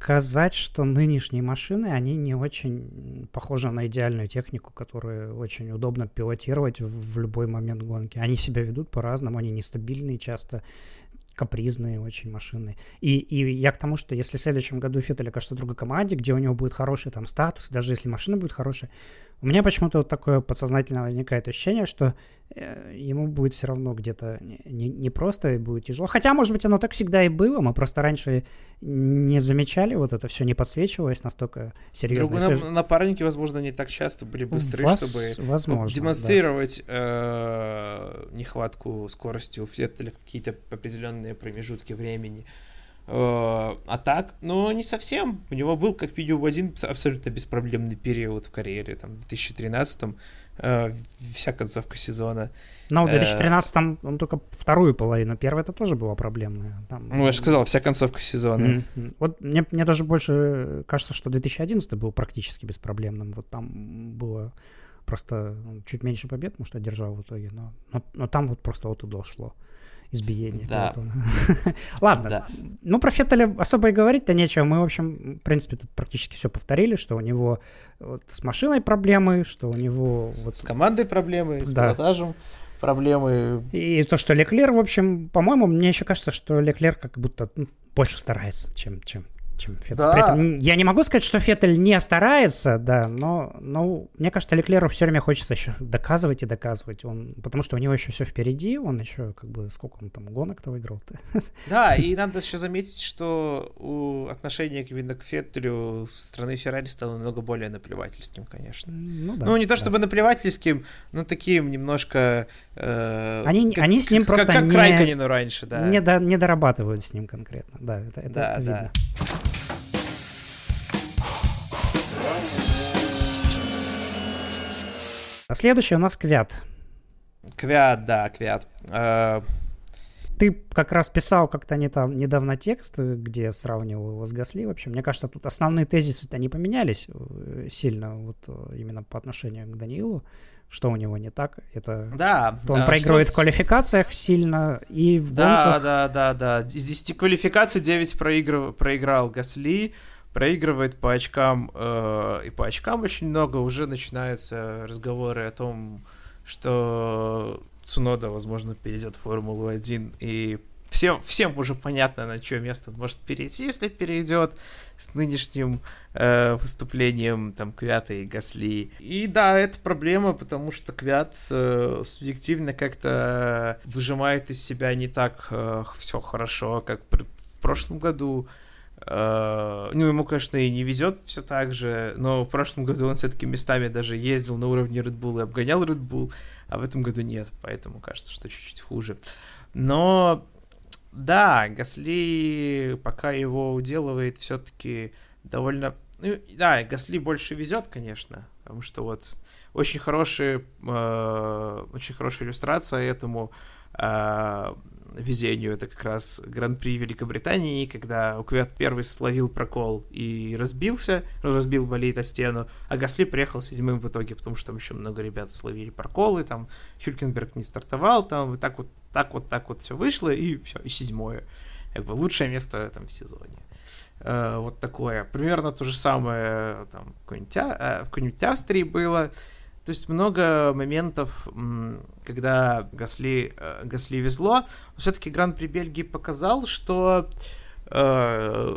сказать, что нынешние машины, они не очень похожи на идеальную технику, которую очень удобно пилотировать в любой момент гонки. Они себя ведут по-разному, они нестабильные часто, капризные очень машины. И, и я к тому, что если в следующем году Феттель окажется в другой команде, где у него будет хороший там статус, даже если машина будет хорошая, у меня почему-то вот такое подсознательно возникает ощущение, что э, ему будет все равно где-то не, не просто и будет тяжело. Хотя, может быть, оно так всегда и было. Мы просто раньше не замечали вот это все, не подсвечивалось настолько серьезно. Другой напарники, возможно, не так часто были быстры, Вас, чтобы возможно, демонстрировать да. э, нехватку скорости у в какие-то определенные промежутки времени. Э, а так, ну, не совсем. У него был, как видео, один абсолютно беспроблемный период в карьере, там, в 2013-м, э, вся концовка сезона. Но в 2013-м э, он только вторую половину, первая это тоже была проблемная. Там, ну, я же сказал, вся концовка сезона. Mm-hmm. Вот мне, мне даже больше кажется, что 2011 был практически беспроблемным. Вот там было просто ну, чуть меньше побед, может, одержал в итоге, но, но, но там вот просто вот и дошло избиение. Да. [laughs] Ладно. Да. Ну, про Феттеля особо и говорить-то нечего. Мы, в общем, в принципе, тут практически все повторили, что у него вот с машиной проблемы, что у него... С, вот... с командой проблемы, с да. пилотажем проблемы. И то, что Леклер, в общем, по-моему, мне еще кажется, что Леклер как будто ну, больше старается, чем, чем, чем Феттель. Да. При этом я не могу сказать, что Феттель не старается, да, но, но мне кажется, Леклеру все время хочется еще доказывать и доказывать, он, потому что у него еще все впереди, он еще как бы сколько он там гонок-то выиграл-то. Да, и надо еще заметить, что у отношения именно к Феттелю со стороны Феррари стало намного более наплевательским, конечно. Ну, да, ну не то чтобы да. наплевательским, но таким немножко... Э, они, как, они с ним просто как, как не, Райконину раньше, да. Не, до, не дорабатывают с ним конкретно, да, это, это, да, это да. видно. А следующий у нас Квят. Квят, да, Квят. Э, Ты как раз писал как-то недавно текст, где сравнивал его с Гасли. Вообще, мне кажется, тут основные тезисы-то не поменялись э, сильно вот э, именно по отношению к Даниилу. Что у него не так? Это да, то он проигрывает что... в квалификациях сильно и в да, гонках. Да, да, да, да. Из 10 квалификаций 9 проигрыв... проиграл Гасли проигрывает по очкам, э, и по очкам очень много, уже начинаются разговоры о том, что Цунода, возможно, перейдет в Формулу-1, и всем, всем уже понятно, на чье место он может перейти, если перейдет с нынешним э, выступлением там Квята и Гасли. И да, это проблема, потому что Квят э, субъективно как-то выжимает из себя не так э, все хорошо, как в прошлом году. Uh, ну, ему, конечно, и не везет все так же, но в прошлом году он все-таки местами даже ездил на уровне Red Bull и обгонял Red Bull, а в этом году нет, поэтому кажется, что чуть-чуть хуже. Но да, Гасли пока его уделывает все-таки довольно... Ну, да, Гасли больше везет, конечно, потому что вот очень хороший, э, очень хорошая иллюстрация этому. Э, везению. Это как раз Гран-при Великобритании, когда Уквет первый словил прокол и разбился, ну, разбил болит о стену, а Гасли приехал седьмым в итоге, потому что там еще много ребят словили проколы, там Хюлькенберг не стартовал, там и так вот, так вот, так вот все вышло, и все, и седьмое. Как бы лучшее место в сезоне. Uh, вот такое. Примерно то же самое там, в какой-нибудь, а, в какой-нибудь Австрии было. То есть много моментов, когда Гасли, э, Гасли везло. Все-таки Гран-при Бельгии показал, что э,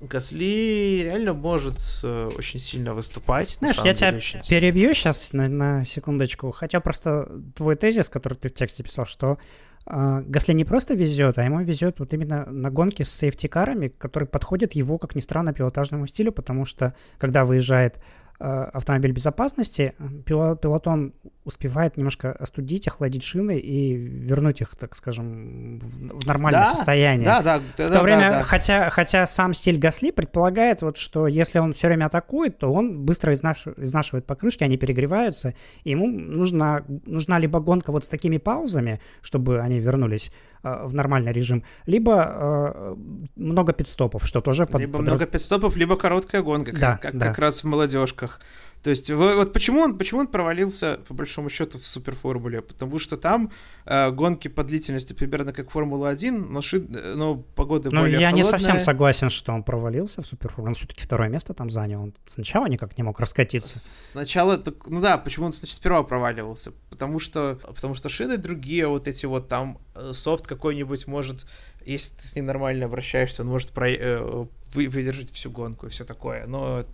Гасли реально может э, очень сильно выступать. Знаешь, я тебя очень... перебью сейчас на, на секундочку. Хотя просто твой тезис, который ты в тексте писал, что а, Гасли не просто везет, а ему везет вот именно на гонки с сейфтикарами, которые подходят его, как ни странно, пилотажному стилю, потому что когда выезжает Э, автомобиль безопасности, пилотон успевает немножко остудить, охладить шины и вернуть их, так скажем, в нормальное да, состояние. Да, да, да. В то время, да, да. Хотя, хотя сам стиль Гасли предполагает, вот, что если он все время атакует, то он быстро изнаш... изнашивает покрышки, они перегреваются, и ему нужна, нужна либо гонка вот с такими паузами, чтобы они вернулись Э, в нормальный режим, либо э, много пидстопов, что тоже... Под, либо под... много пидстопов, либо короткая гонка, да, как, как, да. как раз в молодежках. То есть вот почему он, почему он провалился, по большому счету, в суперформуле? Потому что там э, гонки по длительности примерно как Формула-1, но, ши, но погода ну, более я холодная. не совсем согласен, что он провалился в суперформуле. Он все-таки второе место там занял. Он сначала никак не мог раскатиться. Сначала, ну да, почему он значит, сперва проваливался? Потому что, потому что шины другие, вот эти вот там э, софт какой-нибудь может, если ты с ним нормально обращаешься, он может про, э, вы, выдержать всю гонку и все такое. Но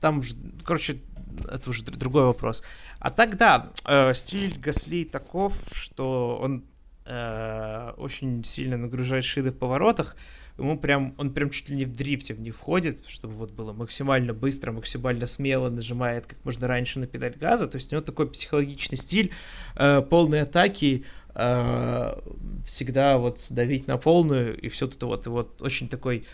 там, короче, это уже другой вопрос. А тогда э, стиль Гасли таков, что он э, очень сильно нагружает шины в поворотах. Ему прям, он прям чуть ли не в дрифте в них входит, чтобы вот было максимально быстро, максимально смело нажимает как можно раньше на педаль газа. То есть у него такой психологичный стиль, э, полной атаки, э, всегда вот давить на полную и все это вот, и вот очень такой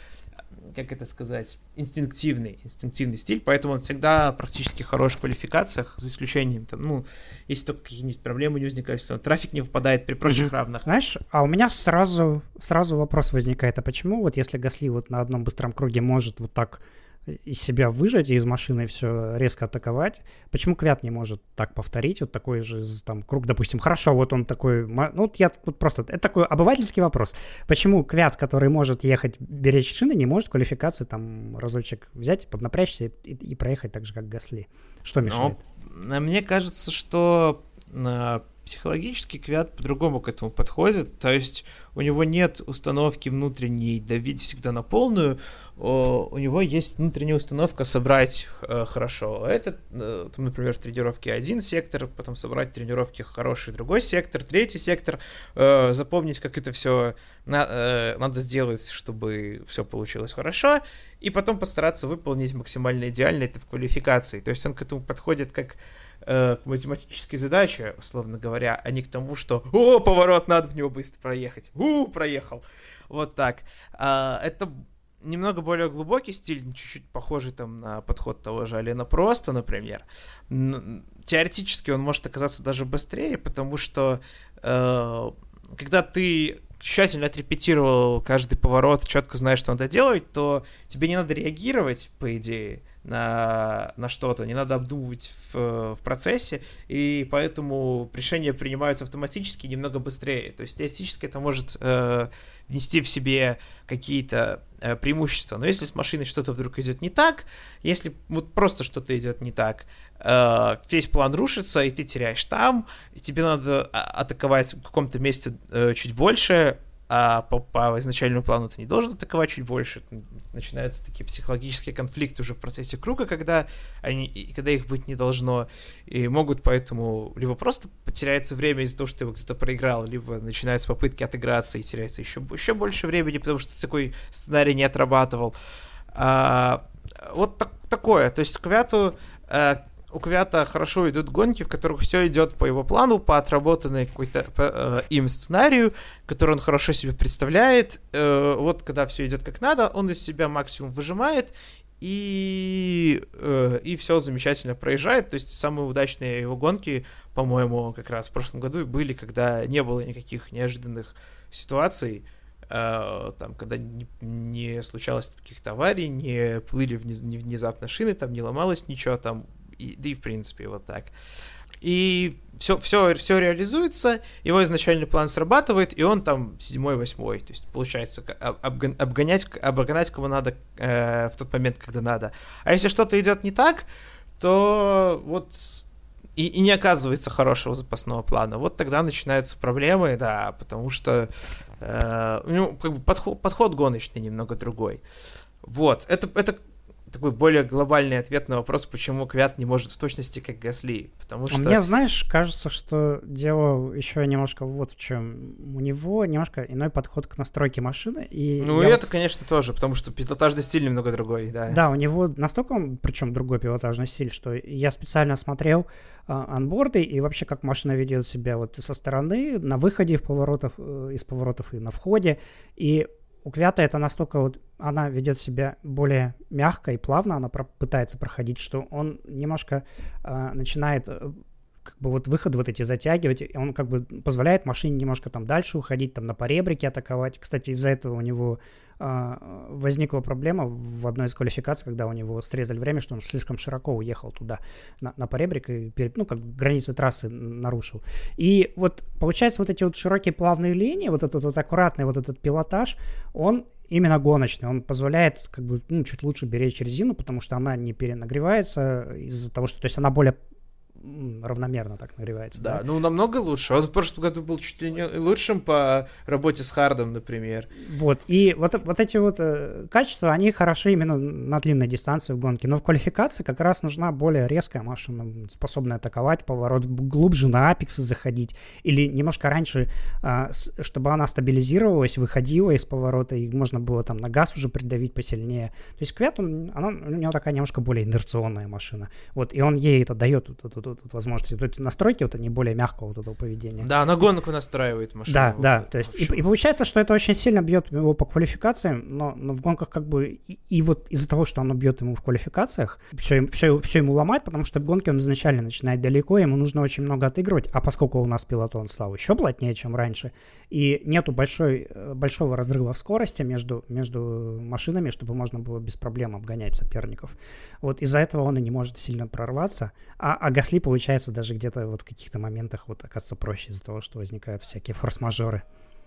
как это сказать, инстинктивный, инстинктивный стиль, поэтому он всегда практически хорош в квалификациях, за исключением, там, ну, если только какие-нибудь проблемы не возникают, если трафик не выпадает при прочих равных. Знаешь, а у меня сразу, сразу вопрос возникает, а почему вот если Гасли вот на одном быстром круге может вот так из себя выжать и из машины все резко атаковать. Почему Квят не может так повторить, вот такой же там круг, допустим, хорошо, вот он такой, ну вот я тут просто, это такой обывательский вопрос. Почему Квят, который может ехать, беречь шины, не может квалификации там разочек взять, поднапрячься и, и проехать так же, как Гасли? Что ну, мешает? Но, мне кажется, что э, психологически Квят по-другому к этому подходит, то есть у него нет установки внутренней давить всегда на полную, у него есть внутренняя установка собрать э, хорошо. Это, э, там, например, в тренировке один сектор, потом собрать в тренировке хороший другой сектор, третий сектор, э, запомнить, как это все на, надо сделать, чтобы все получилось хорошо, и потом постараться выполнить максимально идеально это в квалификации. То есть он к этому подходит как э, к математической задаче, условно говоря, а не к тому, что «О, поворот, надо в него быстро проехать!» «У, проехал!» Вот так. А, это немного более глубокий стиль, чуть-чуть похожий там на подход того же Алена Просто, например. Теоретически он может оказаться даже быстрее, потому что э, когда ты тщательно отрепетировал каждый поворот, четко знаешь, что надо делать, то тебе не надо реагировать, по идее, на, на что-то, не надо обдумывать в, в процессе, и поэтому решения принимаются автоматически немного быстрее. То есть теоретически это может э, внести в себе какие-то э, преимущества. Но если с машиной что-то вдруг идет не так, если вот просто что-то идет не так, э, весь план рушится, и ты теряешь там, и тебе надо а, атаковать в каком-то месте э, чуть больше, а по, по изначальному плану ты не должен атаковать чуть больше. Начинаются такие психологические конфликты уже в процессе круга, когда, они, когда их быть не должно, и могут поэтому либо просто потеряется время из-за того, что ты его где-то проиграл, либо начинаются попытки отыграться и теряется еще, еще больше времени, потому что ты такой сценарий не отрабатывал. А, вот так, такое. То есть Квяту а, у Квята хорошо идут гонки, в которых все идет по его плану, по отработанной какой-то э, им сценарию, который он хорошо себе представляет. Э, вот когда все идет как надо, он из себя максимум выжимает, и, э, и все замечательно проезжает. То есть самые удачные его гонки, по-моему, как раз в прошлом году были, когда не было никаких неожиданных ситуаций. Uh, там, когда не, не случалось каких-то аварий, не плыли вниз, не внезапно шины, там не ломалось ничего, там и, да и в принципе вот так. И все, все, все реализуется, его изначальный план срабатывает, и он там седьмой, восьмой. То есть получается обгонять, обгонять кого надо э, в тот момент, когда надо. А если что-то идет не так, то вот и, и не оказывается хорошего запасного плана. Вот тогда начинаются проблемы, да, потому что э, ну, как бы подход, подход гоночный немного другой. Вот, это, это такой более глобальный ответ на вопрос, почему Квят не может в точности, как Гасли. Потому что... Мне, знаешь, кажется, что дело еще немножко вот в чем. У него немножко иной подход к настройке машины. И ну, и это, вот... конечно, тоже, потому что пилотажный стиль немного другой, да. Да, у него настолько, причем другой пилотажный стиль, что я специально смотрел а, анборды и вообще как машина ведет себя вот со стороны, на выходе в поворотах, э, из поворотов и на входе. И у Квята это настолько вот, она ведет себя более мягко и плавно, она про- пытается проходить, что он немножко э, начинает как бы вот выходы вот эти затягивать, он как бы позволяет машине немножко там дальше уходить, там на поребрике атаковать. Кстати, из-за этого у него э, возникла проблема в одной из квалификаций, когда у него срезали время, что он слишком широко уехал туда, на, на поребрик, и, ну, как границы трассы нарушил. И вот получается вот эти вот широкие плавные линии, вот этот вот аккуратный вот этот пилотаж, он именно гоночный. Он позволяет как бы ну, чуть лучше беречь резину, потому что она не перенагревается из-за того, что то есть она более равномерно так нагревается. Да, да, ну намного лучше. Он в прошлом году был чуть ли не лучшим по работе с Хардом, например. Вот, и вот, вот эти вот э, качества, они хороши именно на длинной дистанции в гонке, но в квалификации как раз нужна более резкая машина, способная атаковать, поворот глубже на апексы заходить, или немножко раньше, э, с, чтобы она стабилизировалась, выходила из поворота, и можно было там на газ уже придавить посильнее. То есть Квет, он, она, у него такая немножко более инерционная машина. Вот, и он ей это дает, вот, вот, вот, возможности. Эти настройки, вот они более мягкого вот этого поведения. Да, на гонку настраивает машину. Да, да, то есть и, и получается, что это очень сильно бьет его по квалификациям, но, но в гонках как бы и, и вот из-за того, что оно бьет ему в квалификациях, все, все, все ему ломает, потому что в гонке он изначально начинает далеко, ему нужно очень много отыгрывать, а поскольку у нас пилотон стал еще плотнее, чем раньше, и нету большой, э, большого разрыва в скорости между, между машинами, чтобы можно было без проблем обгонять соперников. Вот из-за этого он и не может сильно прорваться, а, а Гасли получается даже где-то вот в каких-то моментах вот оказывается проще из-за того, что возникают всякие форс-мажоры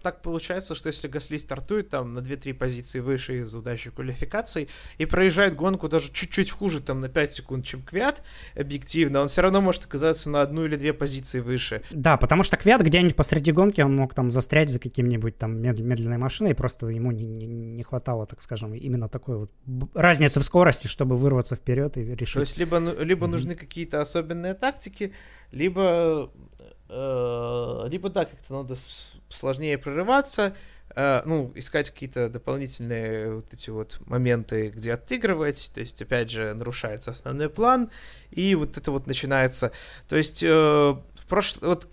так получается, что если Гасли стартует там на 2-3 позиции выше из удачи квалификаций и проезжает гонку даже чуть-чуть хуже, там на 5 секунд, чем Квят, объективно, он все равно может оказаться на одну или две позиции выше. Да, потому что Квят где-нибудь посреди гонки он мог там застрять за каким-нибудь там медленной машиной, и просто ему не, не, не хватало, так скажем, именно такой вот разницы в скорости, чтобы вырваться вперед и решить. То есть либо, ну, либо mm-hmm. нужны какие-то особенные тактики, либо либо да, как-то надо сложнее прорываться, э, ну, искать какие-то дополнительные вот эти вот моменты, где отыгрывать, то есть, опять же, нарушается основной план, и вот это вот начинается, то есть, э, в прошлом, вот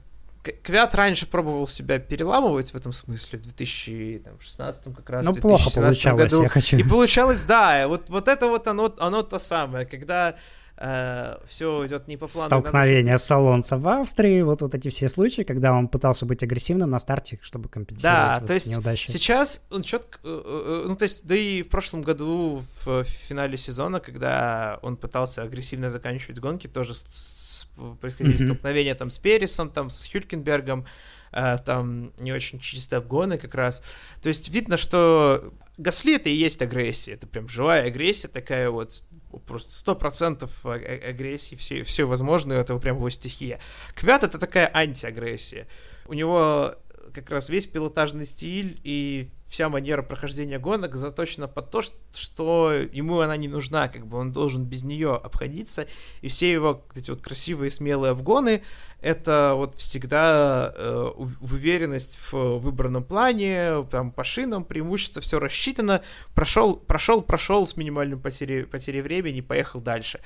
Квят раньше пробовал себя переламывать в этом смысле в 2016 как раз. Ну, плохо получалось, году. я хочу. И получалось, да, вот, вот это вот оно, оно то самое, когда э, все идет не по плану. Столкновение салонца в Австрии, вот, вот эти все случаи, когда он пытался быть агрессивным на старте, чтобы компенсировать да, вот то есть неудачи. сейчас он четко, э, э, ну то есть, да и в прошлом году в финале сезона, когда он пытался агрессивно заканчивать гонки, тоже с, с, происходили mm-hmm. столкновения там с Пересом, там с Хюлькенбергом, э, там не очень чистые обгоны как раз. То есть видно, что Гасли это и есть агрессия, это прям живая агрессия такая вот просто сто процентов агрессии, все, все возможное, это прям его стихия. Квят это такая антиагрессия. У него как раз весь пилотажный стиль и вся манера прохождения гонок заточена под то, что ему она не нужна, как бы он должен без нее обходиться, и все его эти вот красивые смелые обгоны это вот всегда э, уверенность в выбранном плане, там по шинам преимущество все рассчитано, прошел, прошел, прошел с минимальным потерей, потерей времени, поехал дальше.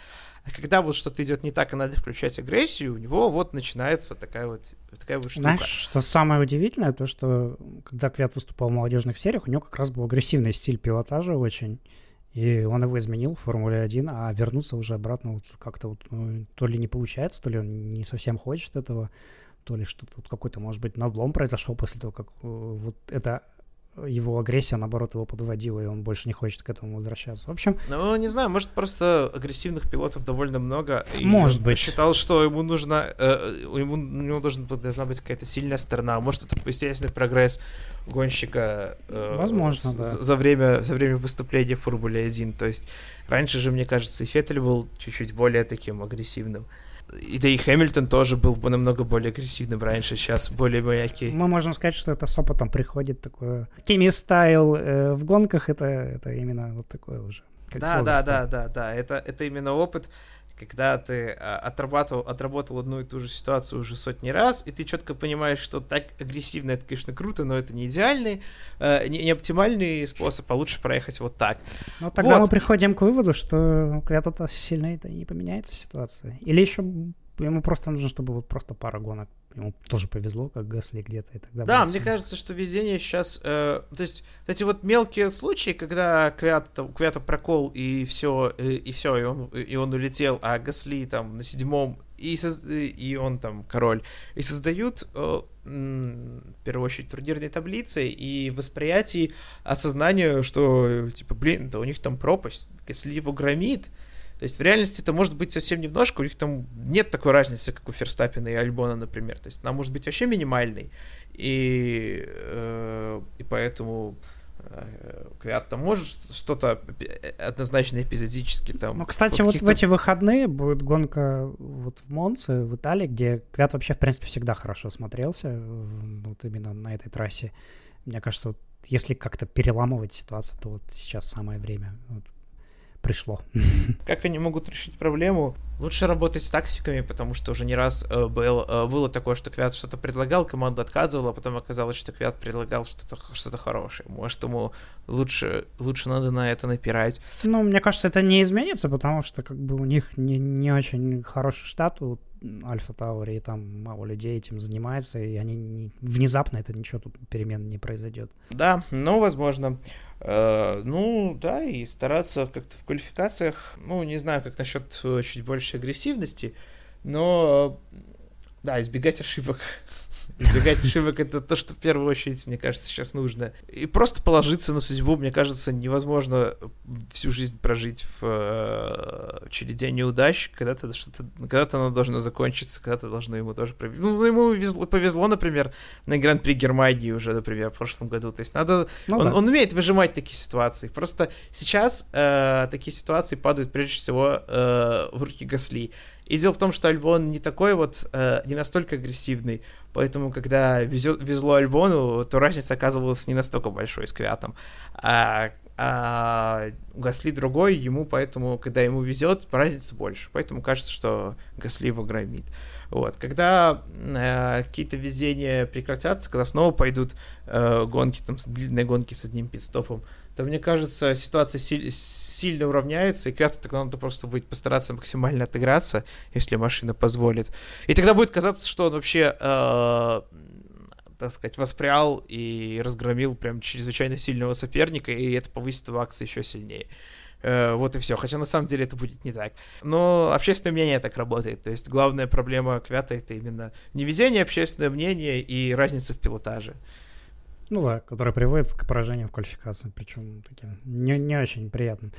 А когда вот что-то идет не так, и надо включать агрессию, у него вот начинается такая вот, такая вот штука. Знаешь, что самое удивительное, то, что когда Квят выступал в молодежных сериях, у него как раз был агрессивный стиль пилотажа очень, и он его изменил в Формуле 1, а вернуться уже обратно вот как-то вот, ну, то ли не получается, то ли он не совсем хочет этого, то ли что-то вот какой-то, может быть, надлом произошел после того, как э, вот это его агрессия, наоборот, его подводила, и он больше не хочет к этому возвращаться. В общем... Ну, не знаю, может, просто агрессивных пилотов довольно много. И может быть. считал, что ему нужно... Э, ему, у него должен, должна быть какая-то сильная сторона. Может, это естественный прогресс гонщика э, Возможно, с, да. за, время, за время выступления в Формуле 1. То есть раньше же, мне кажется, и Феттель был чуть-чуть более таким агрессивным. И да и Хэмилтон тоже был бы намного более агрессивным раньше, сейчас более мягкий. Мы можем сказать, что это с опытом приходит такое. Тими стайл э, в гонках это, это именно вот такое уже. Как да, да, да, да, да. Это, это именно опыт, когда ты а, отрабатывал, отработал одну и ту же ситуацию уже сотни раз, и ты четко понимаешь, что так агрессивно это, конечно, круто, но это не идеальный, э, не, не оптимальный способ, а лучше проехать вот так. Ну, тогда вот. мы приходим к выводу, что когда-то сильно это не поменяется ситуация. Или еще ему просто нужно, чтобы вот просто пара гонок ему тоже повезло, как Гасли где-то и тогда. Да, мне кажется, что везение сейчас, э, то есть эти вот мелкие случаи, когда Квята, Квята прокол и все, и, и все, и он и он улетел, а Гасли там на седьмом и, соз... и он там король, и создают э, в первую очередь турнирной таблицы и восприятие, осознание, что типа, блин, да у них там пропасть, если его громит, то есть в реальности это может быть совсем немножко, у них там нет такой разницы, как у Ферстаппина и Альбона, например. То есть она может быть вообще минимальной, и, э, и поэтому э, Квят там может что-то однозначно эпизодически там. Ну, кстати, вот в эти выходные будет гонка вот в Монце, в Италии, где Квят вообще, в принципе, всегда хорошо смотрелся, вот именно на этой трассе. Мне кажется, вот если как-то переламывать ситуацию, то вот сейчас самое время. Вот пришло. [laughs] Как они могут решить проблему? Лучше работать с тактиками, потому что уже не раз э, был, э, было такое, что Квят что-то предлагал, команда отказывала, а потом оказалось, что Квят предлагал что-то что хорошее. Может, ему лучше, лучше надо на это напирать. Ну, мне кажется, это не изменится, потому что как бы у них не, не очень хороший штат у Альфа Тауэре, и там мало людей этим занимается, и они не, внезапно это ничего тут перемен не произойдет. Да, ну, возможно. Э, ну, да, и стараться как-то в квалификациях, ну, не знаю, как насчет э, чуть больше агрессивности, но, да, избегать ошибок. Избегать ошибок это то, что в первую очередь, мне кажется, сейчас нужно. И просто положиться на судьбу, мне кажется, невозможно всю жизнь прожить в э, череде неудач. Когда-то что-то, когда-то оно должно закончиться, когда-то должно ему тоже повезло. Ну, ему повезло, повезло, например, на Гран-при Германии уже, например, в прошлом году. То есть надо... Ну, он, да. он умеет выжимать такие ситуации. Просто сейчас э, такие ситуации падают прежде всего э, в руки Гасли. И дело в том, что Альбон не такой вот, э, не настолько агрессивный, поэтому когда везет, везло Альбону, то разница оказывалась не настолько большой с Квятом. А, а Гасли другой, ему поэтому, когда ему везет, разница больше. Поэтому кажется, что Гасли его громит. Вот. Когда э, какие-то везения прекратятся, когда снова пойдут э, гонки, там, длинные гонки с одним пидстопом, то, мне кажется, ситуация си- сильно уравняется, и Квяту тогда надо просто будет постараться максимально отыграться, если машина позволит. И тогда будет казаться, что он вообще, э, так сказать, воспрял и разгромил прям чрезвычайно сильного соперника, и это повысит его акции еще сильнее. Э, вот и все. Хотя на самом деле это будет не так. Но общественное мнение так работает. То есть главная проблема Квята это именно невезение, общественное мнение и разница в пилотаже. Ну да, который приводит к поражению в квалификации, причем таким не, не очень приятным.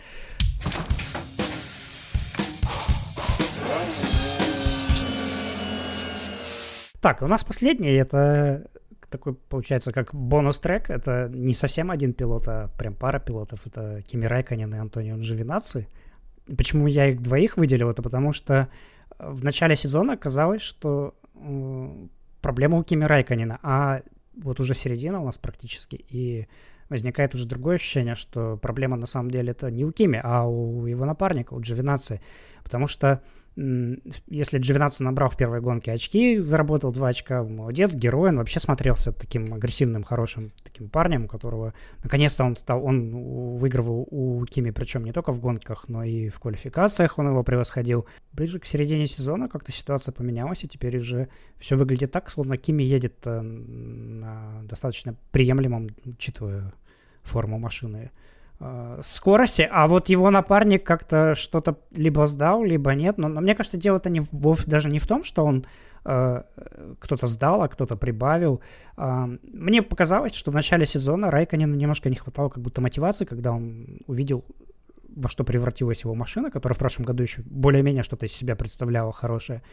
Так, у нас последний, это такой, получается, как бонус-трек. Это не совсем один пилот, а прям пара пилотов. Это Кими Райконен и Антонио Джовинаци. Почему я их двоих выделил? Это потому что в начале сезона казалось, что э, проблема у Кими Райконена, а вот уже середина у нас практически, и возникает уже другое ощущение, что проблема на самом деле это не у Кими, а у его напарника, у Джовинаци, потому что если Джовинаци набрал в первой гонке очки, заработал 2 очка, молодец, герой, он вообще смотрелся таким агрессивным, хорошим таким парнем, которого наконец-то он стал, он выигрывал у Кими, причем не только в гонках, но и в квалификациях он его превосходил. Ближе к середине сезона как-то ситуация поменялась, и теперь уже все выглядит так, словно Кими едет э, на достаточно приемлемом, учитывая форму машины, скорости, а вот его напарник как-то что-то либо сдал, либо нет. Но, но мне кажется, дело-то не, вовсе даже не в том, что он э, кто-то сдал, а кто-то прибавил. Э, мне показалось, что в начале сезона Райконину немножко не хватало как будто мотивации, когда он увидел во что превратилась его машина, которая в прошлом году еще более-менее что-то из себя представляла хорошее.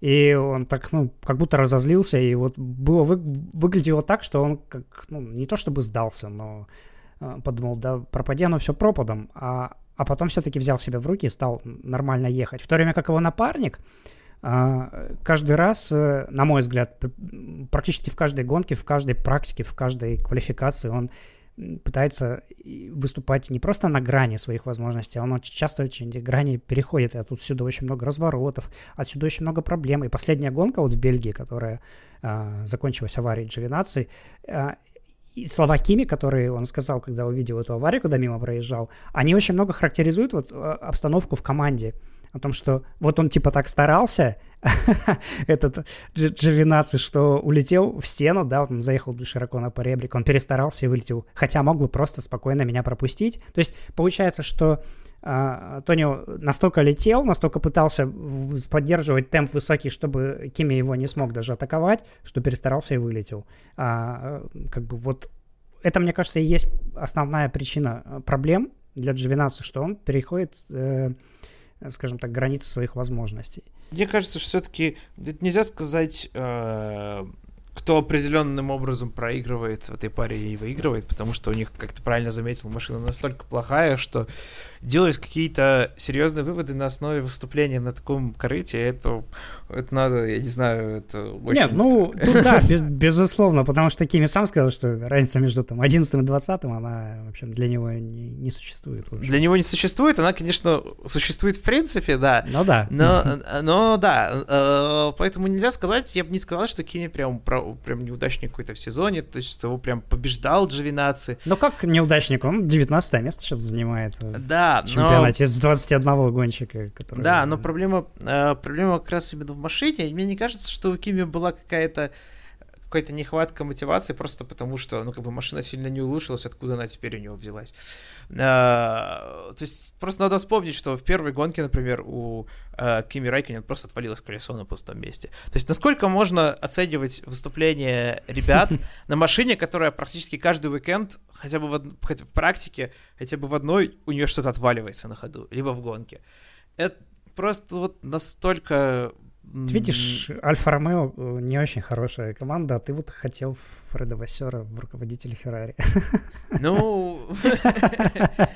И он так, ну, как будто разозлился, и вот было, вы, выглядело так, что он как, ну, не то чтобы сдался, но Э, подумал, да пропади оно все пропадом, а, а потом все-таки взял себя в руки и стал нормально ехать. В то время как его напарник э, каждый раз, э, на мой взгляд, практически в каждой гонке, в каждой практике, в каждой квалификации он пытается выступать не просто на грани своих возможностей, а он очень часто очень грани переходит, и отсюда очень много разворотов, отсюда очень много проблем. И последняя гонка вот в Бельгии, которая э, закончилась аварией Джовинаци, э, и слова Кими, которые он сказал, когда увидел эту аварию, когда мимо проезжал, они очень много характеризуют вот обстановку в команде о том, что вот он типа так старался, [laughs] этот Джовинаци, что улетел в стену, да, вот он заехал широко на поребрик, он перестарался и вылетел, хотя мог бы просто спокойно меня пропустить. То есть получается, что Тонио настолько летел, настолько пытался поддерживать темп высокий, чтобы Кими его не смог даже атаковать, что перестарался и вылетел. А, как бы вот это, мне кажется, и есть основная причина проблем для Джовинаса, что он переходит э, скажем так, границы своих возможностей. Мне кажется, что все-таки нельзя сказать, э, кто определенным образом проигрывает в этой паре и выигрывает, потому что у них, как ты правильно заметил, машина настолько плохая, что делать какие-то серьезные выводы на основе выступления на таком корыте, это, это надо, я не знаю, это очень... Нет, ну, ну да, без, безусловно, потому что Кими сам сказал, что разница между там 11 и 20, она, в общем, для него не, не существует. Для него не существует, она, конечно, существует в принципе, да. Ну да. Но, но да, э, поэтому нельзя сказать, я бы не сказал, что Кими прям, прям неудачник какой-то в сезоне, то есть что его прям побеждал Джовинаци. Ну как неудачник, он 19 место сейчас занимает. Да, да, чемпионате но... с 21 гонщика. Который... Да, но проблема, э, проблема как раз именно в машине. Мне не кажется, что у Кими была какая-то какая-то нехватка мотивации просто потому, что, ну, как бы машина сильно не улучшилась, откуда она теперь у него взялась. А, то есть просто надо вспомнить, что в первой гонке, например, у а, Кими Райкинен просто отвалилось колесо на пустом месте. То есть насколько можно оценивать выступление ребят [laughs] на машине, которая практически каждый уикенд, хотя бы в, хотя в практике, хотя бы в одной, у нее что-то отваливается на ходу, либо в гонке. Это просто вот настолько ты видишь, Альфа-Ромео э, не очень хорошая команда, а ты вот хотел Фреда Вассера в руководителе Феррари. Ну... [laughs]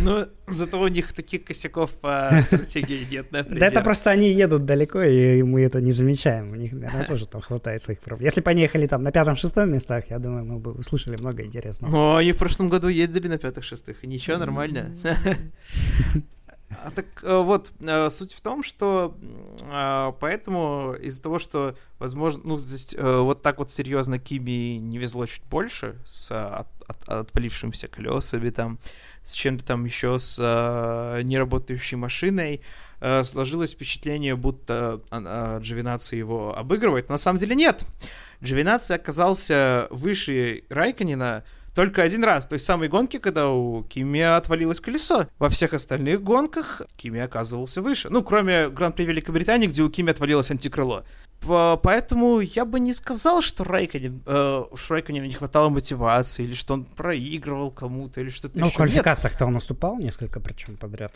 Ну, зато у них таких косяков по стратегии нет, например. Да это просто они едут далеко, и мы это не замечаем. У них, наверное, тоже там хватает своих проблем. Если бы они ехали там на пятом-шестом местах, я думаю, мы бы услышали много интересного. Ну, они в прошлом году ездили на пятых-шестых, и ничего, нормально. А, так э, вот, э, суть в том, что а, поэтому из-за того, что, возможно, ну, то есть э, вот так вот серьезно Киби не везло чуть больше с от, от, отвалившимися колесами, там, с чем-то там еще, с а, неработающей машиной, сложилось впечатление, будто Джовинаци его обыгрывает. Но на самом деле нет. Джовинаци оказался выше Райканина, только один раз, той самой гонке, когда у Кими отвалилось колесо. Во всех остальных гонках Кими оказывался выше. Ну, кроме Гран-при Великобритании, где у Кими отвалилось антикрыло. Поэтому я бы не сказал, что Райконин, э, Райконину не хватало мотивации, или что он проигрывал кому-то, или что-то Ну, в квалификациях-то он уступал несколько, причем подряд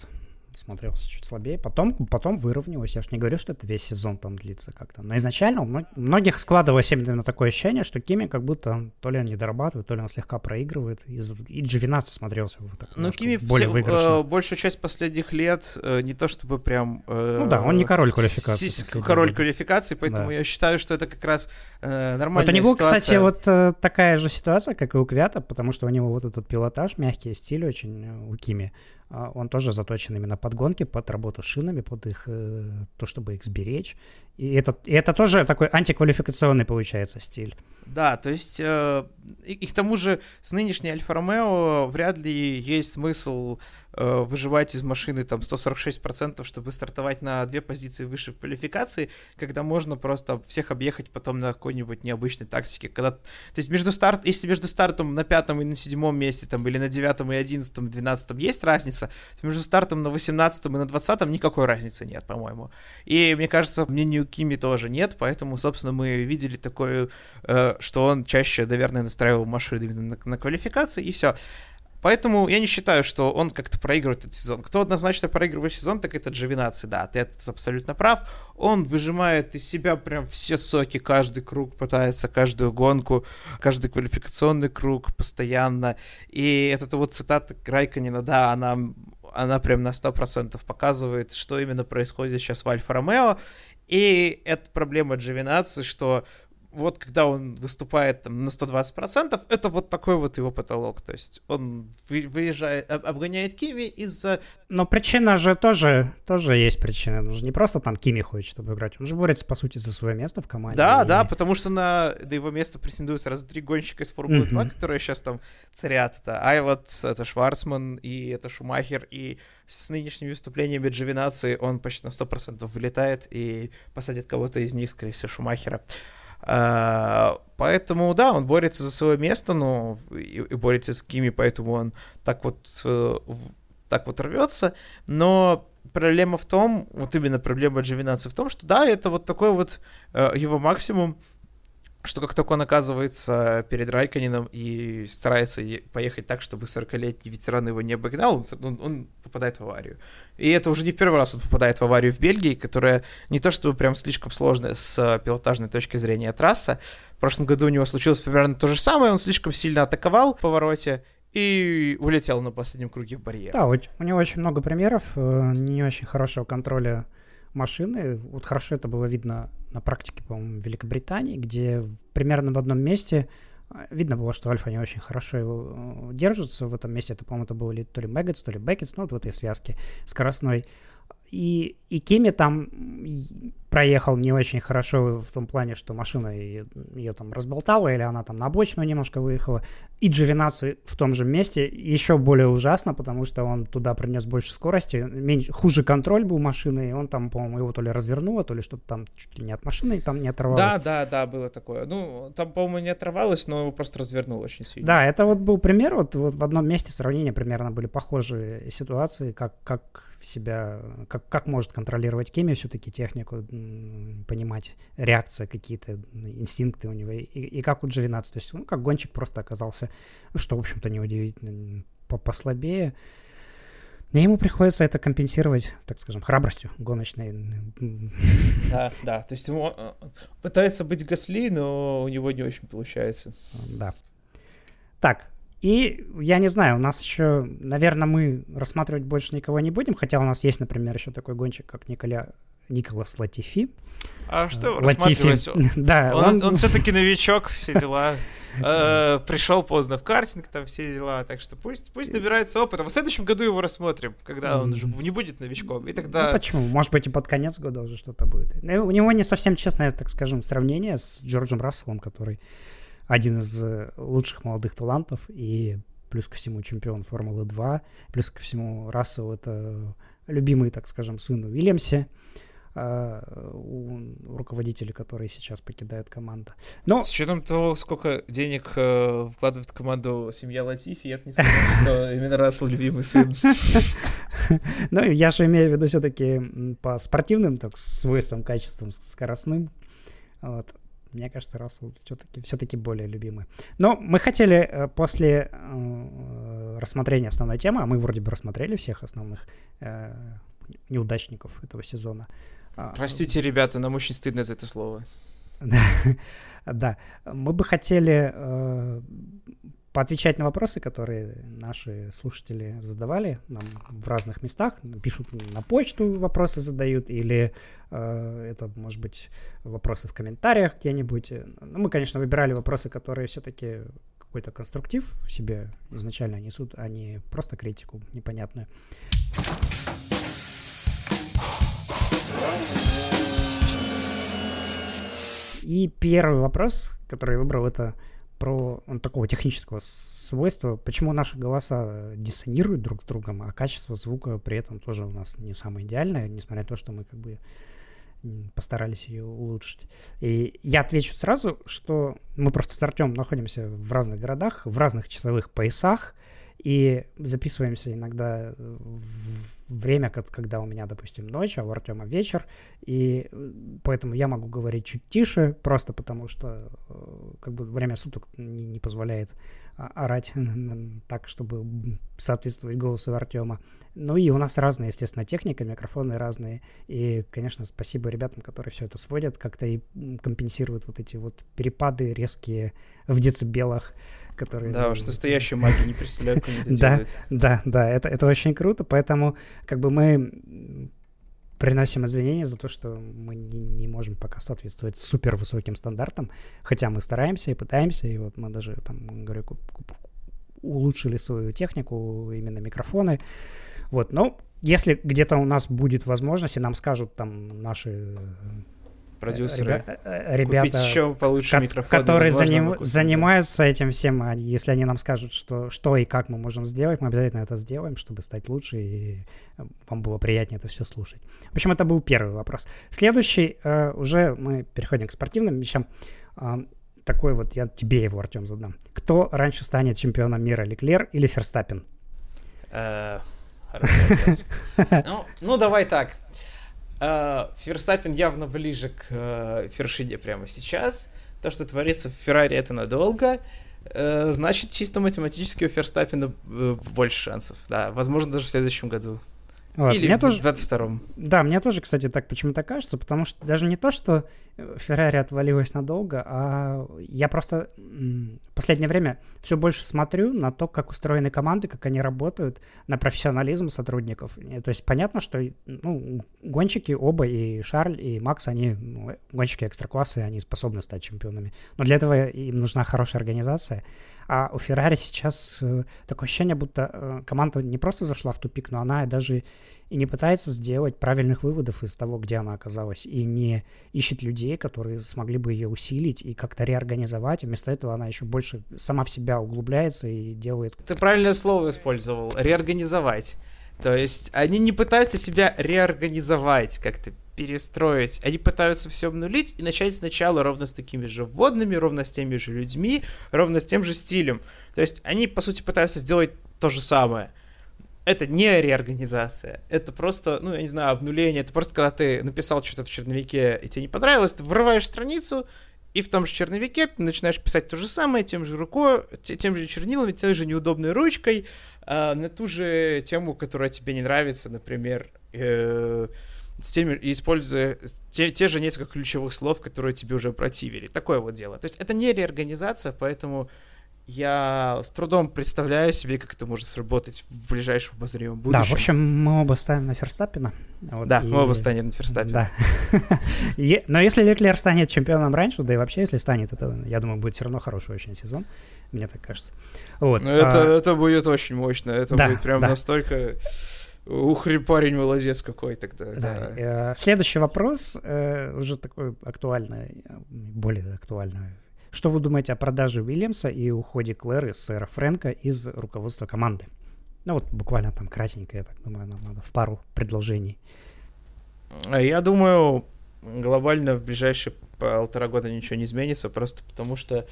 смотрелся чуть слабее. Потом, потом выровнялось. Я же не говорю, что это весь сезон там длится как-то. Но изначально у многих складывалось именно такое ощущение, что Кими как будто то ли он не дорабатывает, то ли он слегка проигрывает. И, и Джовинаци смотрелся вот так. Ну, Кими более все, э, большую часть последних лет э, не то чтобы прям... Э, ну да, он не король квалификации. С, король года. квалификации, поэтому да. я считаю, что это как раз э, нормальная Вот у него, ситуация. кстати, вот э, такая же ситуация, как и у Квята, потому что у него вот этот пилотаж, мягкий стиль очень э, у Кими. А, он тоже заточен именно под гонки, под работу с шинами, под их, э, то, чтобы их сберечь. И это, и это тоже такой антиквалификационный получается стиль. Да, то есть, э, и, и к тому же с нынешней Альфа-Ромео вряд ли есть смысл э, выживать из машины там 146%, чтобы стартовать на две позиции выше в квалификации, когда можно просто всех объехать потом на какой-нибудь необычной тактике. Когда, то есть между старт, если между стартом на пятом и на седьмом месте, там, или на девятом и одиннадцатом, двенадцатом есть разница, то между стартом на восемнадцатом и на двадцатом никакой разницы нет, по-моему. И мне кажется, мнению Кими тоже нет, поэтому, собственно, мы видели такое, э, что он чаще, наверное, настраивал машину именно на, на квалификации, и все. Поэтому я не считаю, что он как-то проигрывает этот сезон. Кто однозначно проигрывает сезон, так это Джовинаци, да, ты тут абсолютно прав. Он выжимает из себя прям все соки, каждый круг пытается, каждую гонку, каждый квалификационный круг постоянно. И это вот цитата Райканина, да, она она прям на 100% показывает, что именно происходит сейчас в Альфа-Ромео. И это проблема Джовинаци, что вот когда он выступает там на 120%, это вот такой вот его потолок. То есть он выезжает, обгоняет Кими из-за... Но причина же тоже, тоже есть причина. Он же не просто там Кими хочет, чтобы играть. Он же борется, по сути, за свое место в команде. Да, и... да, потому что на, на его место претендуют сразу три гонщика из Формулы 2, которые сейчас там царят. Это Айлот, это Шварцман и это Шумахер. И с нынешними выступлениями Джовинации он почти на 100% вылетает и посадит кого-то из них, скорее всего, Шумахера. Поэтому, да, он борется за свое место, но и, и борется с Кими, поэтому он так вот, э, так вот рвется. Но проблема в том, вот именно проблема Джовинации в том, что да, это вот такой вот э, его максимум, что как только он оказывается перед Райканином и старается поехать так, чтобы 40-летний ветеран его не обогнал, он, он попадает в аварию. И это уже не в первый раз он попадает в аварию в Бельгии, которая не то чтобы прям слишком сложная с пилотажной точки зрения трасса. В прошлом году у него случилось примерно то же самое, он слишком сильно атаковал в повороте, и улетел на последнем круге в барьер. Да, у него очень много примеров э, не очень хорошего контроля машины. Вот хорошо это было видно на практике, по-моему, в Великобритании, где примерно в одном месте а, видно было, что Альфа не очень хорошо его э, держится. В этом месте это, по-моему, это было то ли Мэггетс, то ли Беккетс, ну вот в этой связке скоростной. И, и Кими там проехал не очень хорошо в том плане, что машина ее там разболтала, или она там на обочину немножко выехала. И Джовинаци в том же месте еще более ужасно, потому что он туда принес больше скорости, меньше, хуже контроль был машины, и он там, по-моему, его то ли развернуло, то ли что-то там чуть ли не от машины там не оторвалось. Да, да, да, было такое. Ну, там, по-моему, не оторвалось, но его просто развернуло очень сильно. Да, это вот был пример, вот, вот в одном месте сравнения примерно были похожие ситуации, как, как себя, как, как может контролировать Кеми все-таки технику, понимать реакции какие-то, инстинкты у него, и, и как у Джовинаци. То есть, ну, как гонщик просто оказался, что, в общем-то, неудивительно, послабее. И ему приходится это компенсировать, так скажем, храбростью гоночной. Да, да. То есть ему э, пытается быть Гасли, но у него не очень получается. Да. Так, и я не знаю, у нас еще, наверное, мы рассматривать больше никого не будем, хотя у нас есть, например, еще такой гонщик, как Николя, Николас Латифи. А что Латифи. [laughs] да, он, он... он все-таки новичок, все [laughs] дела. Э, пришел поздно в картинг, там все дела, так что пусть, пусть набирается опыта. В следующем году его рассмотрим, когда он уже не будет новичком. И тогда... Ну, почему? Может быть, и под конец года уже что-то будет. Ну, у него не совсем честное, так скажем, сравнение с Джорджем Расселом, который один из э, лучших молодых талантов и плюс ко всему чемпион Формулы 2, плюс ко всему Рассел это любимый, так скажем, сын Уильямсе, а, у руководителей, которые сейчас покидают команду. Но... С учетом того, сколько денег э, вкладывает в команду семья Латифи, я бы не сказал, [laughs] что именно Рассел любимый сын. [laughs] Ну, я же имею в виду все-таки по спортивным так, свойствам, качествам, скоростным. Вот мне кажется, Рассел все-таки все более любимый. Но мы хотели э, после э, рассмотрения основной темы, а мы вроде бы рассмотрели всех основных неудачников этого сезона. А, Простите, ребята, нам очень стыдно за это слово. [laughs] Да, мы бы хотели поотвечать на вопросы, которые наши слушатели задавали нам в разных местах, пишут на почту вопросы задают, или э, это, может быть, вопросы в комментариях где-нибудь. Ну, мы, конечно, выбирали вопросы, которые все-таки какой-то конструктив в себе изначально несут, а не просто критику непонятную. И первый вопрос, который я выбрал, это про он, такого технического свойства, почему наши голоса диссонируют друг с другом, а качество звука при этом тоже у нас не самое идеальное, несмотря на то, что мы как бы постарались ее улучшить. И я отвечу сразу, что мы просто с Артем находимся в разных городах, в разных часовых поясах, и записываемся иногда в время, когда у меня, допустим, ночь, а у Артема вечер, и э, поэтому я могу говорить чуть тише, просто потому что э, как бы время суток не, не позволяет орать [laughs] так, чтобы соответствовать голосу Артема. Ну и у нас разная, естественно, техника, микрофоны разные, и, конечно, спасибо ребятам, которые все это сводят, как-то и компенсируют вот эти вот перепады резкие в децибелах, которые... Да, уж настоящие маги, не представляю, как они это [laughs] делают. Да, да, это, это очень круто, поэтому как бы мы приносим извинения за то, что мы не, не можем пока соответствовать супер высоким стандартам, хотя мы стараемся и пытаемся, и вот мы даже там, говорю, улучшили свою технику, именно микрофоны. Вот, но если где-то у нас будет возможность, и нам скажут там наши продюсеры, ребя- э, ребята, купить еще получше ко- микрофон, которые заним- занимаются этим всем, а если они нам скажут, что, что и как мы можем сделать, мы обязательно это сделаем, чтобы стать лучше, и э, вам было приятнее это все слушать. В общем, это был первый вопрос. Следующий, э, уже мы переходим к спортивным вещам. Э, такой вот, я тебе его, Артем, задам. Кто раньше станет чемпионом мира, Леклер или Ферстаппин? Э, [laughs] ну, ну, давай так. Э, Ферстаппин явно ближе к э, вершине прямо сейчас. То, что творится в Феррари, это надолго. Э, значит, чисто математически у Ферстаппина больше шансов. Да, возможно, даже в следующем году. Вот, Или мне в тоже, 22-м. Да, мне тоже, кстати, так почему-то кажется, потому что даже не то, что Феррари отвалилась надолго, а я просто в последнее время все больше смотрю на то, как устроены команды, как они работают, на профессионализм сотрудников. То есть понятно, что ну, гонщики оба, и Шарль, и Макс, они ну, гонщики экстракласса, и они способны стать чемпионами. Но для этого им нужна хорошая организация. А у Феррари сейчас э, такое ощущение, будто э, команда не просто зашла в тупик, но она даже и не пытается сделать правильных выводов из того, где она оказалась, и не ищет людей, которые смогли бы ее усилить и как-то реорганизовать. вместо этого она еще больше сама в себя углубляется и делает... Ты правильное слово использовал. Реорганизовать. То есть они не пытаются себя реорганизовать, как-то перестроить. Они пытаются все обнулить и начать сначала ровно с такими же вводными, ровно с теми же людьми, ровно с тем же стилем. То есть они, по сути, пытаются сделать то же самое. Это не реорганизация, это просто, ну, я не знаю, обнуление. Это просто когда ты написал что-то в черновике, и тебе не понравилось, ты врываешь страницу, и в том же черновике начинаешь писать то же самое, тем же рукой, тем же чернилами, той же неудобной ручкой, э, на ту же тему, которая тебе не нравится, например, э, с теми, используя те, те же несколько ключевых слов, которые тебе уже противили. Такое вот дело. То есть это не реорганизация, поэтому я с трудом представляю себе, как это может сработать в ближайшем обозримом будущем. Да, в общем, мы оба ставим на Ферстаппина. Вот, да, и... мы оба станем на Ферстаппина. Да. [laughs] Но если Леклер станет чемпионом раньше, да и вообще, если станет, это, я думаю, будет все равно хороший очень сезон. Мне так кажется. Вот. Ну, это, а... это будет очень мощно. Это да, будет прям да. настолько... Ух, парень молодец какой тогда. Да. да. Э, следующий вопрос, э, уже такой актуальный, более актуальный. Что вы думаете о продаже Уильямса и уходе Клэр из сэра Фрэнка из руководства команды? Ну вот буквально там кратенько, я так думаю, нам надо в пару предложений. Я думаю, глобально в ближайшие полтора года ничего не изменится, просто потому что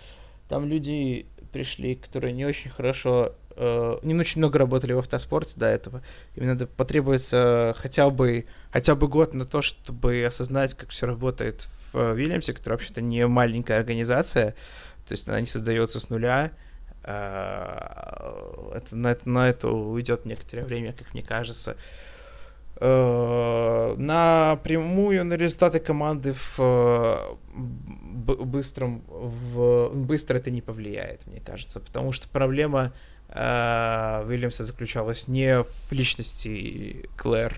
там люди пришли, которые не очень хорошо э, не очень много работали в автоспорте до этого. Им надо потребуется хотя бы хотя бы год на то, чтобы осознать, как все работает в Вильямсе, которая вообще-то не маленькая организация, то есть она не создается с нуля. Э, это, на, это, на это уйдет некоторое время, как мне кажется. Э, напрямую на результаты команды в э, быстром в быстро это не повлияет, мне кажется, потому что проблема э, Уильямса заключалась не в личности Клэр,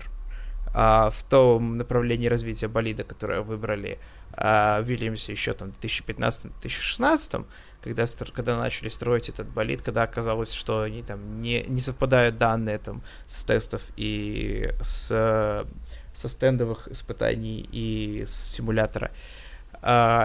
а в том направлении развития болида, которое выбрали э, в Уильямсе еще там в 2015-2016, когда, когда начали строить этот болид, когда оказалось, что они там не, не совпадают данные там с тестов и с, со стендовых испытаний и с симулятора. Uh,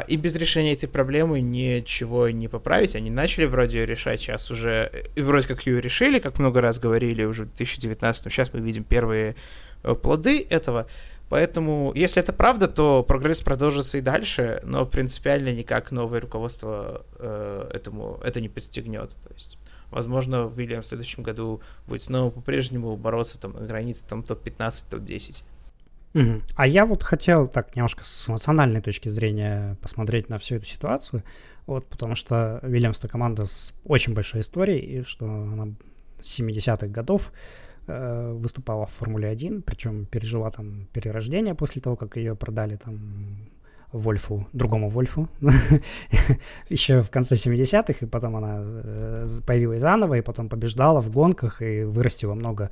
и без решения этой проблемы ничего не поправить. Они начали вроде ее решать, сейчас уже, и вроде как ее решили, как много раз говорили уже в 2019, сейчас мы видим первые э, плоды этого. Поэтому, если это правда, то прогресс продолжится и дальше, но принципиально никак новое руководство э, этому это не подстегнет. То есть, возможно, Уильям в следующем году будет снова по-прежнему бороться там на границе там топ-15, топ-10. Угу. А я вот хотел так немножко с эмоциональной точки зрения посмотреть на всю эту ситуацию, вот, потому что Вильямс это команда с очень большой историей, и что она с 70-х годов э, выступала в Формуле 1, причем пережила там перерождение после того, как ее продали там Вольфу, другому Вольфу, [laughs] еще в конце 70-х, и потом она э, появилась заново, и потом побеждала в гонках, и вырастила много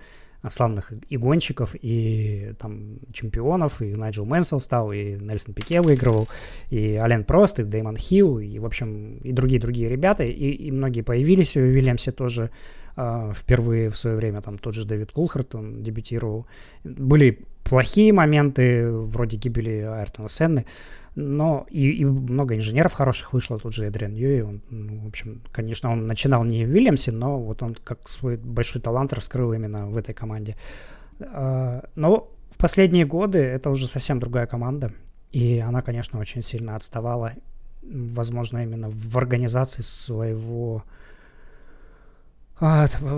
славных и гонщиков, и там чемпионов, и Найджел Мэнсел стал, и Нельсон Пике выигрывал, и Ален Прост, и Дэймон Хилл, и, в общем, и другие-другие ребята, и, и многие появились. В Вильямсе тоже э, впервые в свое время, там тот же Дэвид Кулхарт, он дебютировал. Были плохие моменты, вроде гибели Айртона Сенны, но и, и много инженеров хороших вышло, тут же Эдриан Юи, он, ну, в общем, конечно, он начинал не в Вильямсе, но вот он как свой большой талант раскрыл именно в этой команде. А, но в последние годы это уже совсем другая команда, и она, конечно, очень сильно отставала, возможно, именно в организации своего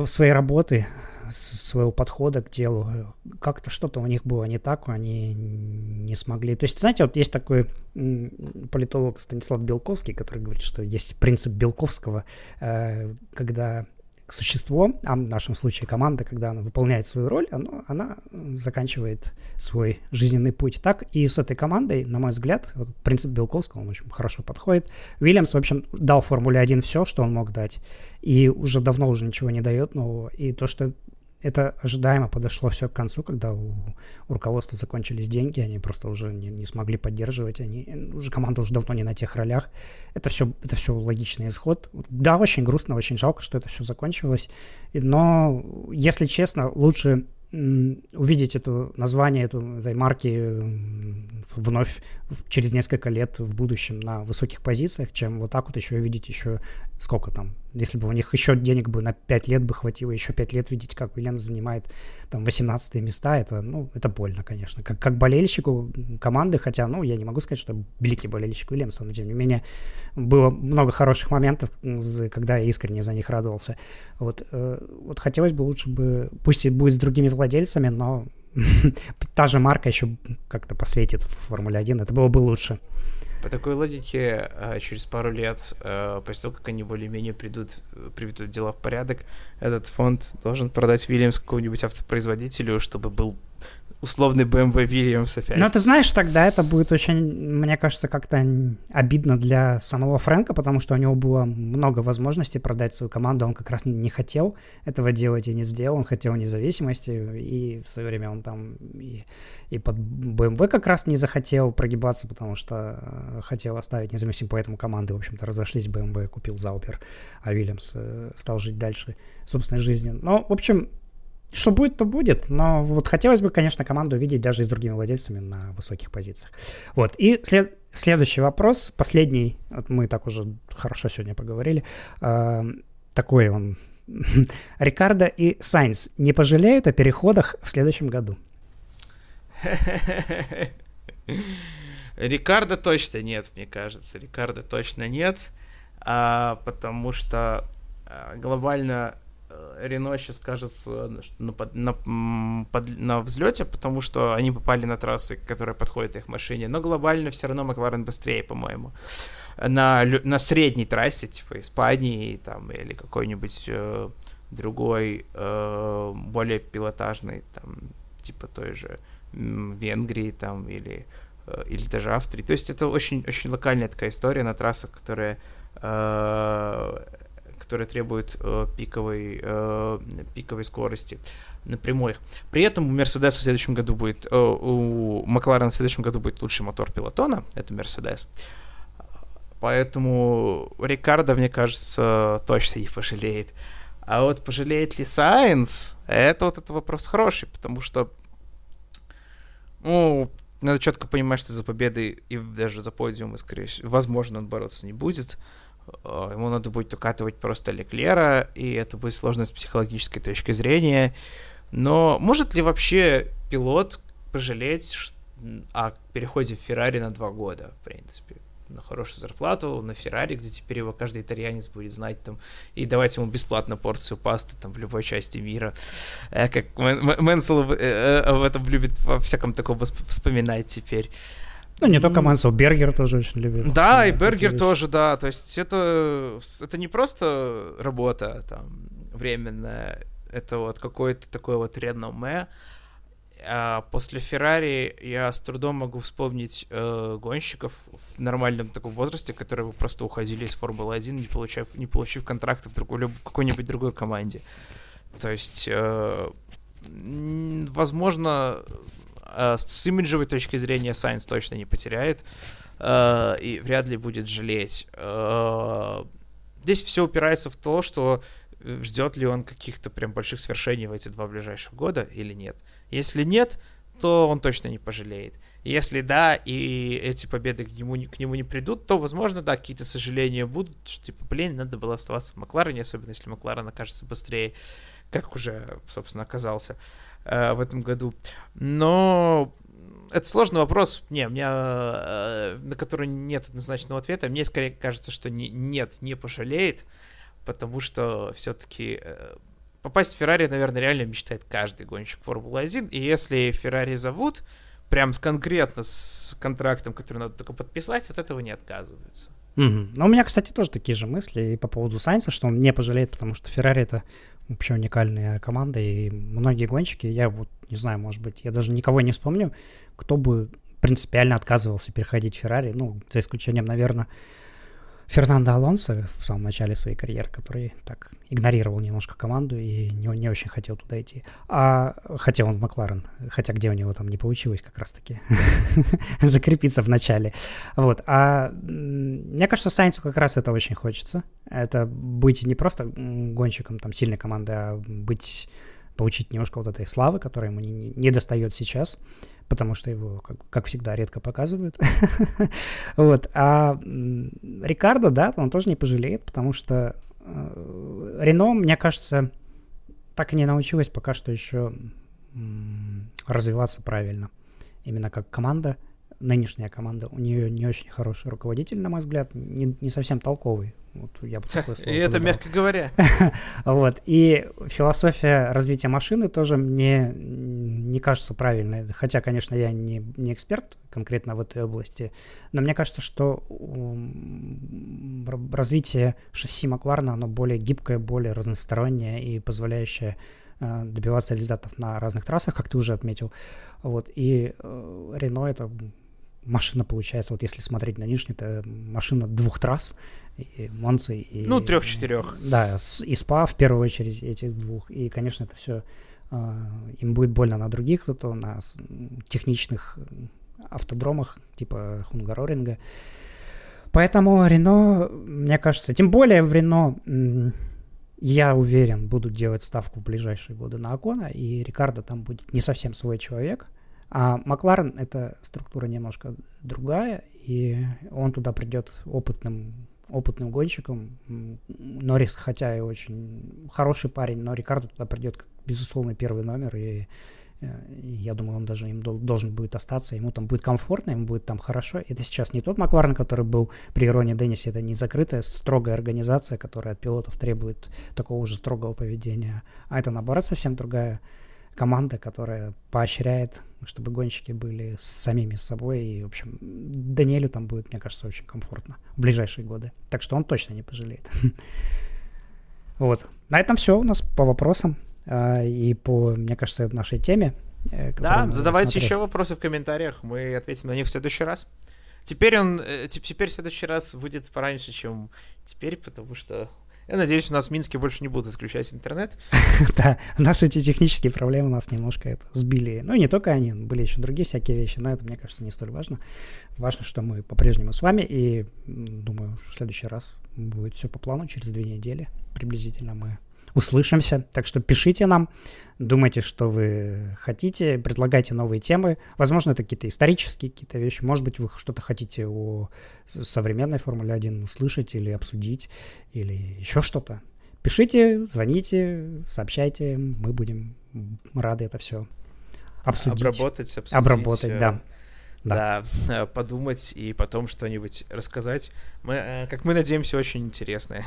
своей работы, своего подхода к делу. Как-то что-то у них было не так, они не смогли. То есть, знаете, вот есть такой политолог Станислав Белковский, который говорит, что есть принцип Белковского, э, когда существо, а в нашем случае команда, когда она выполняет свою роль, оно, она заканчивает свой жизненный путь. Так и с этой командой, на мой взгляд, вот принцип Белковского, он очень хорошо подходит. Уильямс, в общем, дал Формуле 1 все, что он мог дать, и уже давно уже ничего не дает нового. И то, что это ожидаемо подошло все к концу, когда у, у руководства закончились деньги, они просто уже не, не смогли поддерживать, они, уже команда уже давно не на тех ролях. Это все, это все логичный исход. Да, очень грустно, очень жалко, что это все закончилось, но, если честно, лучше увидеть это название эту, этой марки вновь через несколько лет в будущем на высоких позициях, чем вот так вот еще видеть еще сколько там, если бы у них еще денег бы на 5 лет бы хватило, еще 5 лет видеть, как Уильямс занимает там 18 места, это, ну, это больно, конечно. Как, как болельщику команды, хотя, ну, я не могу сказать, что великий болельщик Уильямса, но тем не менее было много хороших моментов, когда я искренне за них радовался. Вот, э, вот хотелось бы лучше бы, пусть и будет с другими владельцами, но [laughs] та же марка еще как-то посветит в Формуле 1, это было бы лучше. По такой логике, э, через пару лет, э, после того, как они более-менее придут, приведут дела в порядок, этот фонд должен продать Вильямс какому-нибудь автопроизводителю, чтобы был условный BMW Williams опять. Ну, ты знаешь, тогда это будет очень, мне кажется, как-то обидно для самого Фрэнка, потому что у него было много возможностей продать свою команду, он как раз не, не хотел этого делать и не сделал, он хотел независимости, и в свое время он там и, и под BMW как раз не захотел прогибаться, потому что э, хотел оставить независимым, поэтому команды, в общем-то, разошлись, BMW купил Заупер, а Вильямс э, стал жить дальше собственной жизнью. Но, в общем, что будет, то будет. Но вот хотелось бы, конечно, команду увидеть даже и с другими владельцами на высоких позициях. Вот. И след... следующий вопрос, последний, вот мы так уже хорошо сегодня поговорили. Э, такой он. [laughs] Рикардо и Сайнс не пожалеют о переходах в следующем году? [laughs] Рикардо точно нет, мне кажется. Рикардо точно нет, а, потому что а, глобально Рено сейчас кажется на, на, под, на взлете, потому что они попали на трассы, которые подходят их машине. Но глобально все равно Макларен быстрее, по-моему. На, на средней трассе, типа Испании там, или какой-нибудь э, другой, э, более пилотажный, там, типа той же Венгрии там, или, э, или даже Австрии. То есть это очень, очень локальная такая история на трассах, которая э, которые требуют э, пиковой, э, пиковой скорости на прямой. При этом у Мерседеса в следующем году будет, э, у Макларена в следующем году будет лучший мотор пилотона, это Мерседес. Поэтому Рикардо, мне кажется, точно не пожалеет. А вот пожалеет ли Сайенс, это вот этот вопрос хороший, потому что, ну, надо четко понимать, что за победой и даже за подиумы, скорее всего, возможно, он бороться не будет. Э, ему надо будет укатывать просто Леклера, и это будет сложно с психологической точки зрения. Но может ли вообще пилот пожалеть о переходе в Феррари на два года, в принципе? на хорошую зарплату, на Феррари, где теперь его каждый итальянец будет знать там, и давать ему бесплатно порцию пасты там в любой части мира. Э, как Мэнсел э, об этом любит во всяком таком вспоминать теперь. Ну, не только Мэнсел, Бергер тоже очень любит. Да, и Бергер тоже, да. То есть это, это не просто работа там временная, это вот какое-то такое вот реноме. А после Феррари я с трудом могу вспомнить э, гонщиков в нормальном таком возрасте, которые бы просто уходили из Формулы 1, не получив, не получив контракта в, другой, в какой-нибудь другой команде. То есть э, возможно, с имиджевой точки зрения Сайнс точно не потеряет э, и вряд ли будет жалеть. Э, здесь все упирается в то, что ждет ли он каких-то прям больших свершений в эти два ближайших года или нет. Если нет, то он точно не пожалеет. Если да, и эти победы к нему, к нему не придут, то, возможно, да, какие-то сожаления будут, что, типа, блин, надо было оставаться в Макларене, особенно если Макларен окажется быстрее, как уже, собственно, оказался э, в этом году. Но это сложный вопрос, не, у меня, э, на который нет однозначного ответа. Мне скорее кажется, что не, нет, не пожалеет, потому что все-таки э, попасть в Феррари, наверное, реально мечтает каждый гонщик Формулы-1. И если Феррари зовут, прям с конкретно с контрактом, который надо только подписать, от этого не отказываются. Угу. Ну, у меня, кстати, тоже такие же мысли и по поводу Сайнса, что он не пожалеет, потому что Феррари это вообще уникальная команда, и многие гонщики, я вот не знаю, может быть, я даже никого не вспомню, кто бы принципиально отказывался переходить в Феррари, ну, за исключением, наверное, Фернандо Алонсо в самом начале своей карьеры, который так игнорировал немножко команду и не, не очень хотел туда идти. А хотел он в Макларен, хотя где у него там не получилось как раз-таки [laughs] закрепиться в начале. Вот. А мне кажется, Сайнсу как раз это очень хочется. Это быть не просто гонщиком там сильной команды, а быть получить немножко вот этой славы, которая ему не, не достает сейчас потому что его, как, как всегда, редко показывают. [laughs] вот. А Рикардо, да, он тоже не пожалеет, потому что э, Рено, мне кажется, так и не научилась пока что еще развиваться правильно. Именно как команда, нынешняя команда, у нее не очень хороший руководитель, на мой взгляд, не, не совсем толковый. Вот я бы такое [laughs] слово И это мягко говоря. [laughs] вот. И философия развития машины тоже мне не кажется правильной. Хотя, конечно, я не, не эксперт конкретно в этой области, но мне кажется, что развитие шасси Макларна, оно более гибкое, более разностороннее и позволяющее э, добиваться результатов на разных трассах, как ты уже отметил. Вот. И э, Рено это машина получается, вот если смотреть на нижний, это машина двух трасс, и Монцы, и... Ну, трех-четырех. Да, и СПА в первую очередь этих двух. И, конечно, это все э, им будет больно на других, зато на техничных автодромах, типа Хунгароринга. Поэтому Рено, мне кажется, тем более в Рено, я уверен, будут делать ставку в ближайшие годы на Акона, и Рикардо там будет не совсем свой человек – а Макларен — это структура немножко другая, и он туда придет опытным, опытным гонщиком. Норрис, хотя и очень хороший парень, но Рикардо туда придет как безусловно первый номер, и, э, я думаю, он даже им должен будет остаться, ему там будет комфортно, ему будет там хорошо. Это сейчас не тот Макларен, который был при Роне Деннисе, это не закрытая, строгая организация, которая от пилотов требует такого же строгого поведения, а это, наоборот, совсем другая команда, которая поощряет, чтобы гонщики были с самими собой. И, в общем, Даниэлю там будет, мне кажется, очень комфортно в ближайшие годы. Так что он точно не пожалеет. [laughs] Вот. На этом все у нас по вопросам а, и по, мне кажется, нашей теме. Э, да, задавайте еще вопросы в комментариях, мы ответим на них в следующий раз. Теперь он, э, теперь в следующий раз выйдет пораньше, чем теперь, потому что я надеюсь, у нас в Минске больше не будут отключать интернет. [laughs] Да, у нас эти технические проблемы нас немножко это сбили. Ну, не только они, были еще другие всякие вещи, но это, мне кажется, не столь важно. Важно, что мы по-прежнему с вами, и думаю, в следующий раз будет все по плану, через две недели приблизительно мы услышимся. Так что пишите нам, думайте, что вы хотите, предлагайте новые темы. Возможно, это какие-то исторические какие-то вещи. Может быть, вы что-то хотите о современной Формуле 1 услышать или обсудить, или еще что-то. Пишите, звоните, сообщайте, мы будем рады это все обсудить. Обработать, обсудить. Обработать, да. Да. да, подумать и потом что-нибудь рассказать. Мы, э, как мы надеемся, очень интересное.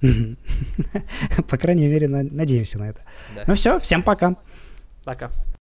[laughs] По крайней мере, надеемся на это. Ну все, всем пока. Пока.